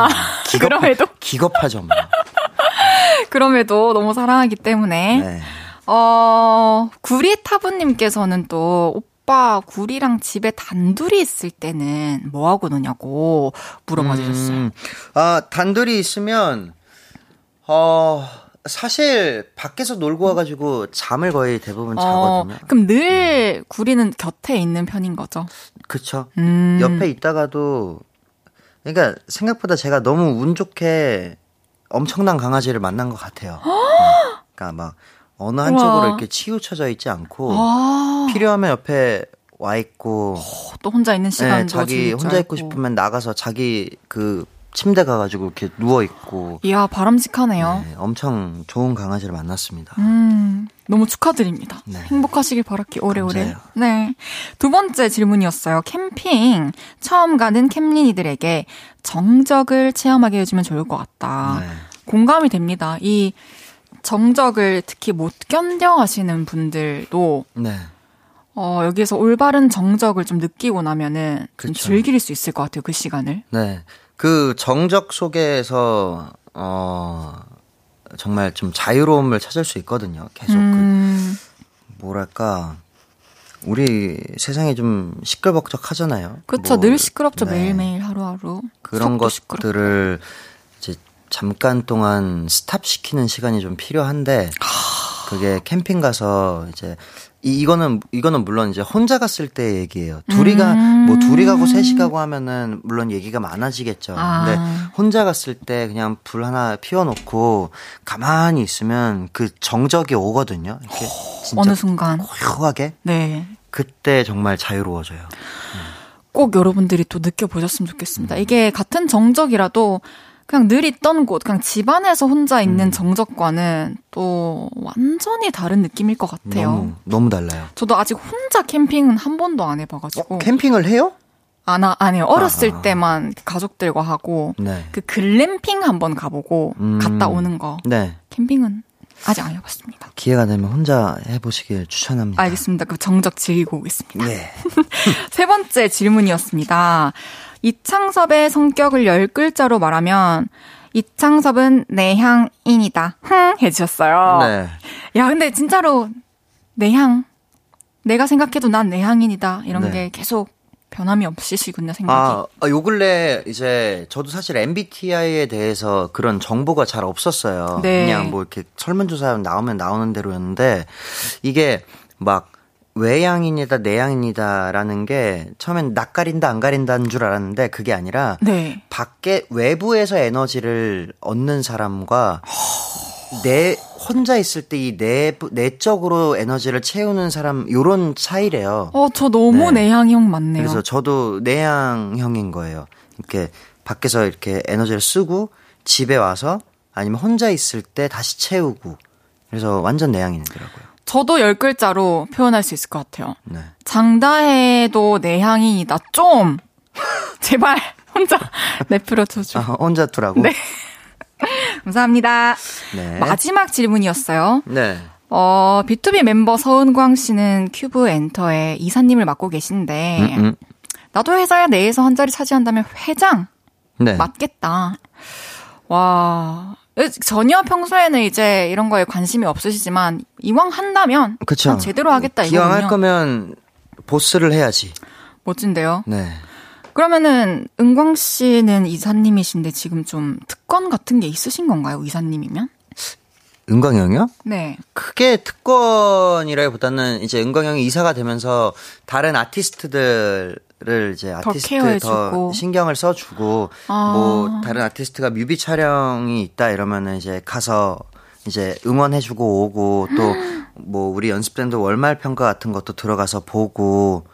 그럼에도? 기겁하죠, 뭐. 그럼에도 너무 사랑하기 때문에. 네. 어, 구리타부님께서는 또, 오빠, 구리랑 집에 단둘이 있을 때는 뭐 하고 노냐고 물어봐 주셨어요. 음, 아, 단둘이 있으면, 어, 사실, 밖에서 놀고 와가지고 잠을 거의 대부분 어, 자거든요. 그럼 늘 구리는 곁에 있는 편인 거죠? 그쵸. 음. 옆에 있다가도, 그러니까 생각보다 제가 너무 운 좋게 엄청난 강아지를 만난 것 같아요. 네. 그러니까 막, 어느 한쪽으로 우와. 이렇게 치우쳐져 있지 않고, 아, 필요하면 옆에 와 있고, 또 혼자 있는 네, 시간도 자기 즐길 줄 혼자 있고. 싶으면 나가서 자기 그 침대 가가지고 이렇게 누워 있고, 이야, 바람직하네요. 네, 엄청 좋은 강아지를 만났습니다. 음, 너무 축하드립니다. 네. 행복하시길 바랄게, 오래오래. 감사해요. 네. 두 번째 질문이었어요. 캠핑. 처음 가는 캠린이들에게 정적을 체험하게 해주면 좋을 것 같다. 네. 공감이 됩니다. 이 정적을 특히 못 견뎌 하시는 분들도 네. 어, 여기에서 올바른 정적을 좀 느끼고 나면은 좀 그쵸. 즐길 수 있을 것 같아요, 그 시간을. 네. 그 정적 속에서, 어, 정말 좀 자유로움을 찾을 수 있거든요. 계속 음, 그, 뭐랄까. 우리 세상이 좀 시끌벅적하잖아요. 그쵸. 뭐, 늘 시끄럽죠, 네. 매일매일 하루하루. 그런 시끄럽고. 것들을 이제 잠깐 동안 스탑 시키는 시간이 좀 필요한데 그게 캠핑 가서 이제 이, 이거는 이거는 물론 이제 혼자 갔을 때 얘기예요. 둘이 가, 음. 뭐 둘이 가고 셋이 가고 하면은 물론 얘기가 많아지겠죠. 아. 근데 혼자 갔을 때 그냥 불 하나 피워놓고 가만히 있으면 그 정적이 오거든요. 이렇게 진짜 어느 순간. 고요하게 네. 그때 정말 자유로워져요. 꼭 여러분들이 또 느껴보셨으면 좋겠습니다. 이게 같은 정적이라도 그냥 늘 있던 곳, 그냥 집안에서 혼자 있는 음. 정적과는 또 완전히 다른 느낌일 것 같아요. 너무 너무 달라요. 저도 아직 혼자 캠핑은 한 번도 안 해봐가지고. 어, 캠핑을 해요? 안, 하- 안 해요. 어렸을 아. 때만 가족들과 하고, 네. 그 글램핑 한번 가보고, 음. 갔다 오는 거. 네. 캠핑은 아직 안 해봤습니다. 기회가 되면 혼자 해보시길 추천합니다. 알겠습니다. 그 정적 즐기고 오겠습니다. 네. 세 번째 질문이었습니다. 이창섭의 성격을 열 글자로 말하면 이창섭은 내향인이다. 흥 해주셨어요. 네. 야, 근데 진짜로 내향. 내가 생각해도 난 내향인이다. 이런 네. 게 계속 변함이 없으시군요, 생각이. 아, 아, 요 근래 이제 저도 사실 MBTI에 대해서 그런 정보가 잘 없었어요. 네. 그냥 뭐 이렇게 설문조사 나오면 나오는 대로였는데 이게 막 외향인이다, 내향인이다라는 게 처음엔 낯 가린다, 안 가린다는 줄 알았는데 그게 아니라 네. 밖에 외부에서 에너지를 얻는 사람과 내 혼자 있을 때 이 내 내적으로 에너지를 채우는 사람 요런 차이래요. 어, 저 너무 네. 내향형 맞네요. 그래서 저도 내향형인 거예요. 이렇게 밖에서 이렇게 에너지를 쓰고 집에 와서 아니면 혼자 있을 때 다시 채우고 그래서 완전 내향인이더라고요. 저도 열 글자로 표현할 수 있을 것 같아요. 네. 장담해도 내향인이다. 좀 제발 혼자 내버려 둬줘. 아, 혼자 두라고? 네. 감사합니다. 네. 마지막 질문이었어요. 네. 어, BTOB 멤버 서은광 씨는 큐브 엔터의 이사님을 맡고 계신데, 음, 음. 나도 회사 내에서 한 자리 차지한다면 회장 네. 맞겠다. 와, 전혀 평소에는 이제 이런 거에 관심이 없으시지만, 이왕 한다면, 그쵸. 그냥 제대로 하겠다 기왕 이거군요. 할 거면 보스를 해야지. 멋진데요? 네. 그러면은, 은광 씨는 이사님이신데 지금 좀 특권 같은 게 있으신 건가요? 이사님이면? 은광 형이요? 네. 크게 특권이라기보다는 이제 은광 형이 이사가 되면서 다른 아티스트들 을 이제 더 아티스트 케어해주고. 더 신경을 써주고 아. 뭐 다른 아티스트가 뮤비 촬영이 있다 이러면은 이제 가서 이제 응원해주고 오고 또 뭐 우리 연습생들 월말 평가 같은 것도 들어가서 보고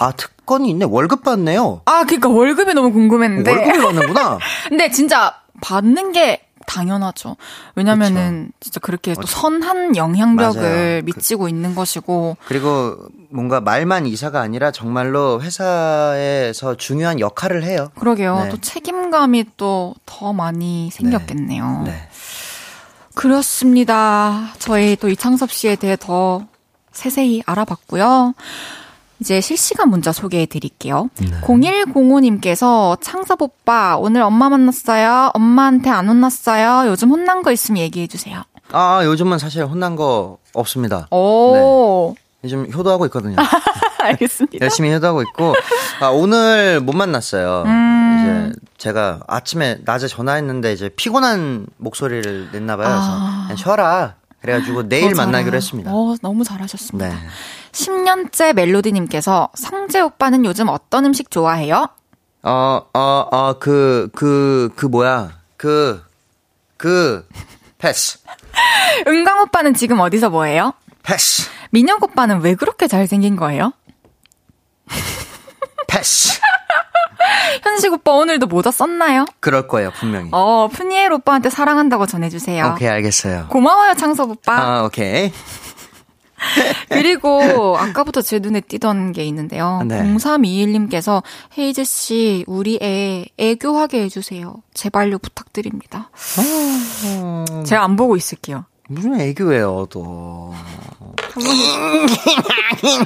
아 특권이 있네 월급 받네요. 아, 그러니까 월급이 너무 궁금했는데. 월급을 받는구나. 근데 진짜 받는 게 당연하죠. 왜냐면은 진짜 그렇게 또 선한 영향력을 맞아요. 미치고 있는 것이고 그리고 뭔가 말만 이사가 아니라 정말로 회사에서 중요한 역할을 해요. 그러게요. 네. 또 책임감이 또 더 많이 생겼겠네요. 네. 그렇습니다. 저희 또 이창섭 씨에 대해 더 세세히 알아봤고요. 이제 실시간 문자 소개해 드릴게요. 네. 0105님께서 창섭 오빠 오늘 엄마 만났어요. 엄마한테 안 혼났어요. 요즘 혼난 거 있으면 얘기해 주세요. 아, 요즘은 사실 혼난 거 없습니다. 오. 요즘 효도하고 있거든요. 알겠습니다. 열심히 효도하고 있고, 아, 오늘 못 만났어요. 음. 이제 제가 아침에, 낮에 전화했는데 이제 피곤한 목소리를 냈나봐요. 그래서 아. 쉬어라. 그래가지고 내일 더 만나기로 했습니다. 어, 너무 잘하셨습니다. 네. 10년째 멜로디님께서 성재 오빠는 요즘 어떤 음식 좋아해요? 어, 어, 어, 그, 그, 그 뭐야. 그, 그, 패스. 은광 오빠는 지금 어디서 뭐해요? 패스. 민혁 오빠는 왜 그렇게 잘생긴 거예요? 패스. 현식 오빠 오늘도 모자 썼나요? 그럴 거예요, 분명히. 어, 푸니엘 오빠한테 사랑한다고 전해주세요. 오케이, 알겠어요. 고마워요, 창섭 오빠. 아, 오케이. 그리고 아까부터 제 눈에 띄던 게 있는데요. 네. 0321님께서 헤이즈 씨, 우리 애 애교하게 해주세요. 제발요 부탁드립니다. 제가 안 보고 있을게요. 무슨 애교예요, 또.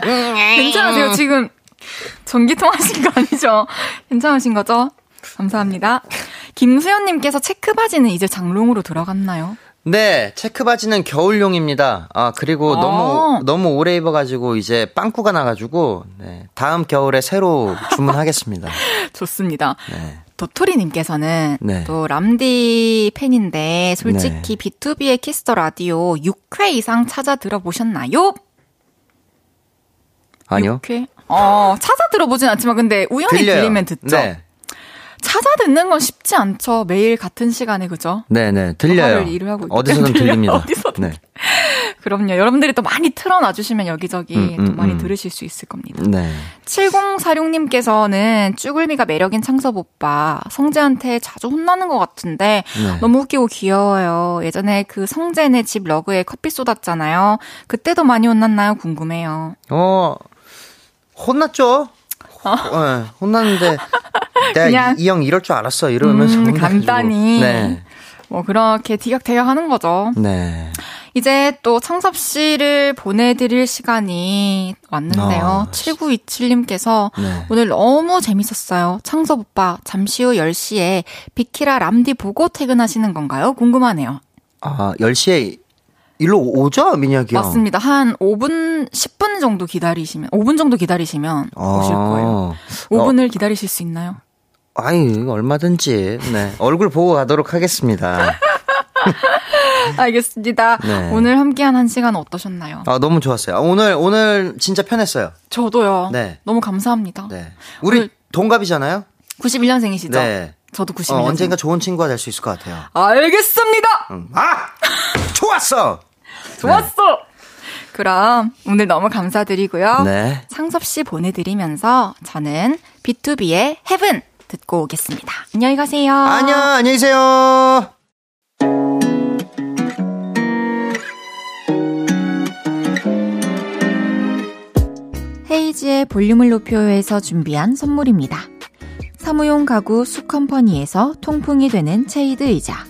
괜찮으세요? 지금 전기통 하신 거 아니죠? 괜찮으신 거죠? 감사합니다. 김수현님께서 체크 바지는 이제 장롱으로 들어갔나요? 네, 체크 바지는 겨울용입니다. 아, 그리고 아. 너무, 너무 오래 입어가지고 이제 빵꾸가 나가지고, 네, 다음 겨울에 새로 주문하겠습니다. 좋습니다. 네. 도토리님께서는 네. 또 람디 팬인데 솔직히 B2B의 키스터 라디오 6회 이상 찾아 들어보셨나요? 아니요. 6회? 어, 찾아 들어보진 않지만 근데 우연히 들려요. 들리면 듣죠. 네. 찾아 듣는 건 쉽지 않죠. 매일 같은 시간에 그죠? 네, 네, 들려요. 일을 하고 어디서든 들립니다. 어디서든. 네. 그럼요. 여러분들이 또 많이 틀어놔 주시면 여기저기 음, 음, 또 많이 음. 들으실 수 있을 겁니다. 네. 7046님께서는 쭈글미가 매력인 창섭 오빠 성재한테 자주 혼나는 것 같은데 네. 너무 웃기고 귀여워요. 예전에 그 성재네 집 러그에 커피 쏟았잖아요. 그때도 많이 혼났나요? 궁금해요. 어, 혼났죠? 네, 혼났는데, 내가 이 형 이럴 줄 알았어. 이러면서. 음. 간단히. 네. 뭐 그렇게 티격태격 하는 거죠. 네. 이제 또 창섭 씨를 보내드릴 시간이 왔는데요. 아, 7927님께서 네. 오늘 너무 재밌었어요. 창섭 오빠, 잠시 후 10시에 비키라 람디 보고 퇴근하시는 건가요? 궁금하네요. 아, 10시에 일로 오죠? 민혁이 형. 맞습니다. 한 5분, 10분 정도 기다리시면, 5분 정도 기다리시면 오실 거예요. 어, 5분을 기다리실 수 있나요? 아이, 얼마든지. 네. 얼굴 보고 가도록 하겠습니다. 알겠습니다. 네. 오늘 함께한 한 시간 어떠셨나요? 아, 너무 좋았어요. 아, 오늘, 오늘 진짜 편했어요. 저도요. 네. 너무 감사합니다. 네. 우리 동갑이잖아요? 91년생이시죠? 네. 저도 91년. 어, 언젠가 좋은 친구가 될 수 있을 것 같아요. 알겠습니다. 응. 아! 좋았어! 좋았어. 그럼 오늘 너무 감사드리고요. 네. 창섭 씨 보내드리면서 저는 B2B의 Heaven 듣고 오겠습니다. 안녕히 가세요. 안녕, 안녕히 계세요! 헤이지의 볼륨을 높여요에서 준비한 선물입니다. 사무용 가구 수컴퍼니에서 통풍이 되는 체이드 의자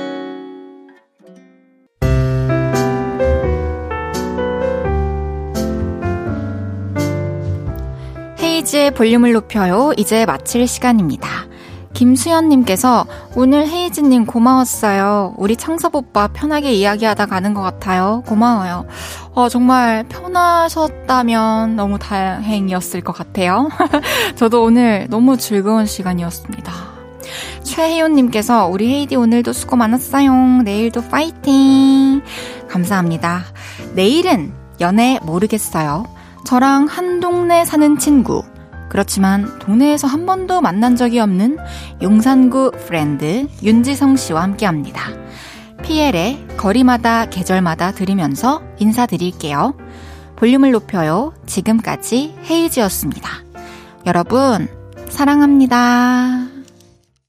헤이즈의 볼륨을 높여요. 이제 마칠 시간입니다. 김수현님께서 오늘 헤이즈님 고마웠어요. 우리 창섭 오빠 편하게 이야기하다 가는 것 같아요. 고마워요. 어, 정말 편하셨다면 너무 다행이었을 것 같아요. 저도 오늘 너무 즐거운 시간이었습니다. 최혜연님께서 우리 헤이디 오늘도 수고 많았어요. 내일도 파이팅! 감사합니다. 내일은 연애 모르겠어요. 저랑 한 동네 사는 친구. 그렇지만 동네에서 한 번도 만난 적이 없는 용산구 friend 윤지성 씨와 함께 합니다. 피엘의 거리마다 계절마다 들으면서 인사드릴게요. 볼륨을 높여요. 지금까지 헤이즈였습니다. 여러분, 사랑합니다.